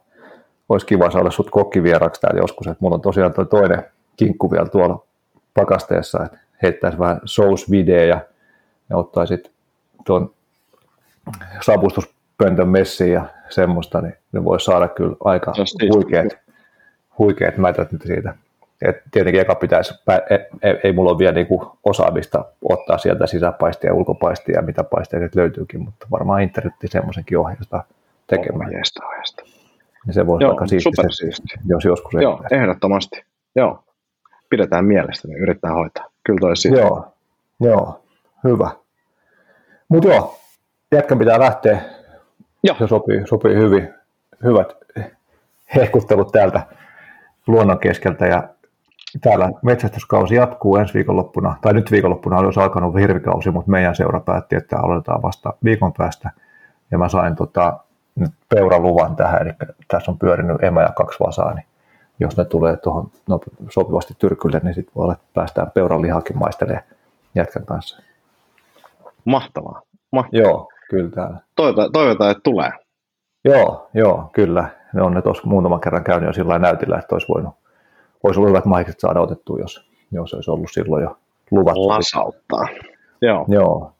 olisi kiva saada sut kokkivieraksi täällä joskus, että mulla on tosiaan toi toinen kinkku vielä tuolla pakasteessa, että heittäisi vähän sousvideä ja, ja ottaisit tuon sapustuspöntön messiin ja semmoista, niin ne voisi saada kyllä aika siistiä. huikeat, huikeat mätät nyt siitä. Et tietenkin eka pitäisi, ei, ei, ei mulla ole vielä niinku osaamista ottaa sieltä sisäpaistia ja ulkopaistia ja mitä paisteja nyt löytyykin, mutta varmaan internetti semmoisenkin ohjeista tekemään. Ohjeesta, ohjeesta. Niin se voisi Joo, aika siistiä, supersiisti. jos joskus Joo, ehtiisi. ehdottomasti. Joo. Pidetään mielestä, niin yritetään hoitaa. Kyllä toi siitä. Joo, joo, hyvä. Mutta joo, jätkän pitää lähteä. Joo. Se sopii, sopii hyvin. Hyvät hehkuttelut täältä luonnon keskeltä ja täällä metsästyskausi jatkuu ensi viikonloppuna, tai nyt viikonloppuna olisi alkanut hirvikausi, mutta meidän seura päätti, että aloitetaan vasta viikon päästä. Ja mä sain tota, nyt peuraluvan tähän, eli tässä on pyörinyt emä ja kaksi vasaa, niin jos ne tulee tuohon no, sopivasti tyrkylle, niin sitten voi olla, että päästään peuran lihakin maistelemaan jätkän kanssa. Mahtavaa. Mahtavaa. Joo, kyllä täällä. Toivotaan, toivotaan, että tulee. Joo, joo, kyllä. Ne on ne tuossa muutaman kerran käynyt jo sillä näytillä, että olisi voinut, olisi ollut hyvät mahikset saada otettua, jos, jos olisi ollut silloin jo luvattu. Lasauttaa. Joo. Joo.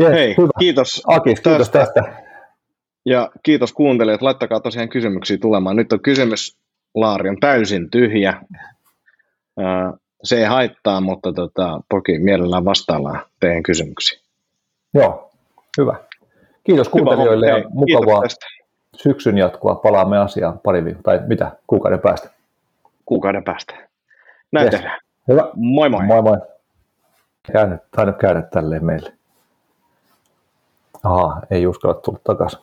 Yes, Hei, hyvä. kiitos. Akis, kiitos tästä. tästä. Ja kiitos kuuntelijat. Laittakaa tosiaan kysymyksiä tulemaan. Nyt on kysymyslaari on täysin tyhjä. Se ei haittaa, mutta tota, toki mielellään vastaillaan teidän kysymyksiin. Joo, hyvä. Kiitos kuuntelijoille Hyvä ja mukavaa tästä. syksyn jatkoa. Palaamme asiaan pari viikkoa, tai mitä, kuukauden päästä. Kuukauden päästä. Näin Yes. tehdään. Hyvä. Moi moi. Moi moi. Käynyt, tainnut käydä tälleen meille. Aha, ei uskalla tulla takaisin.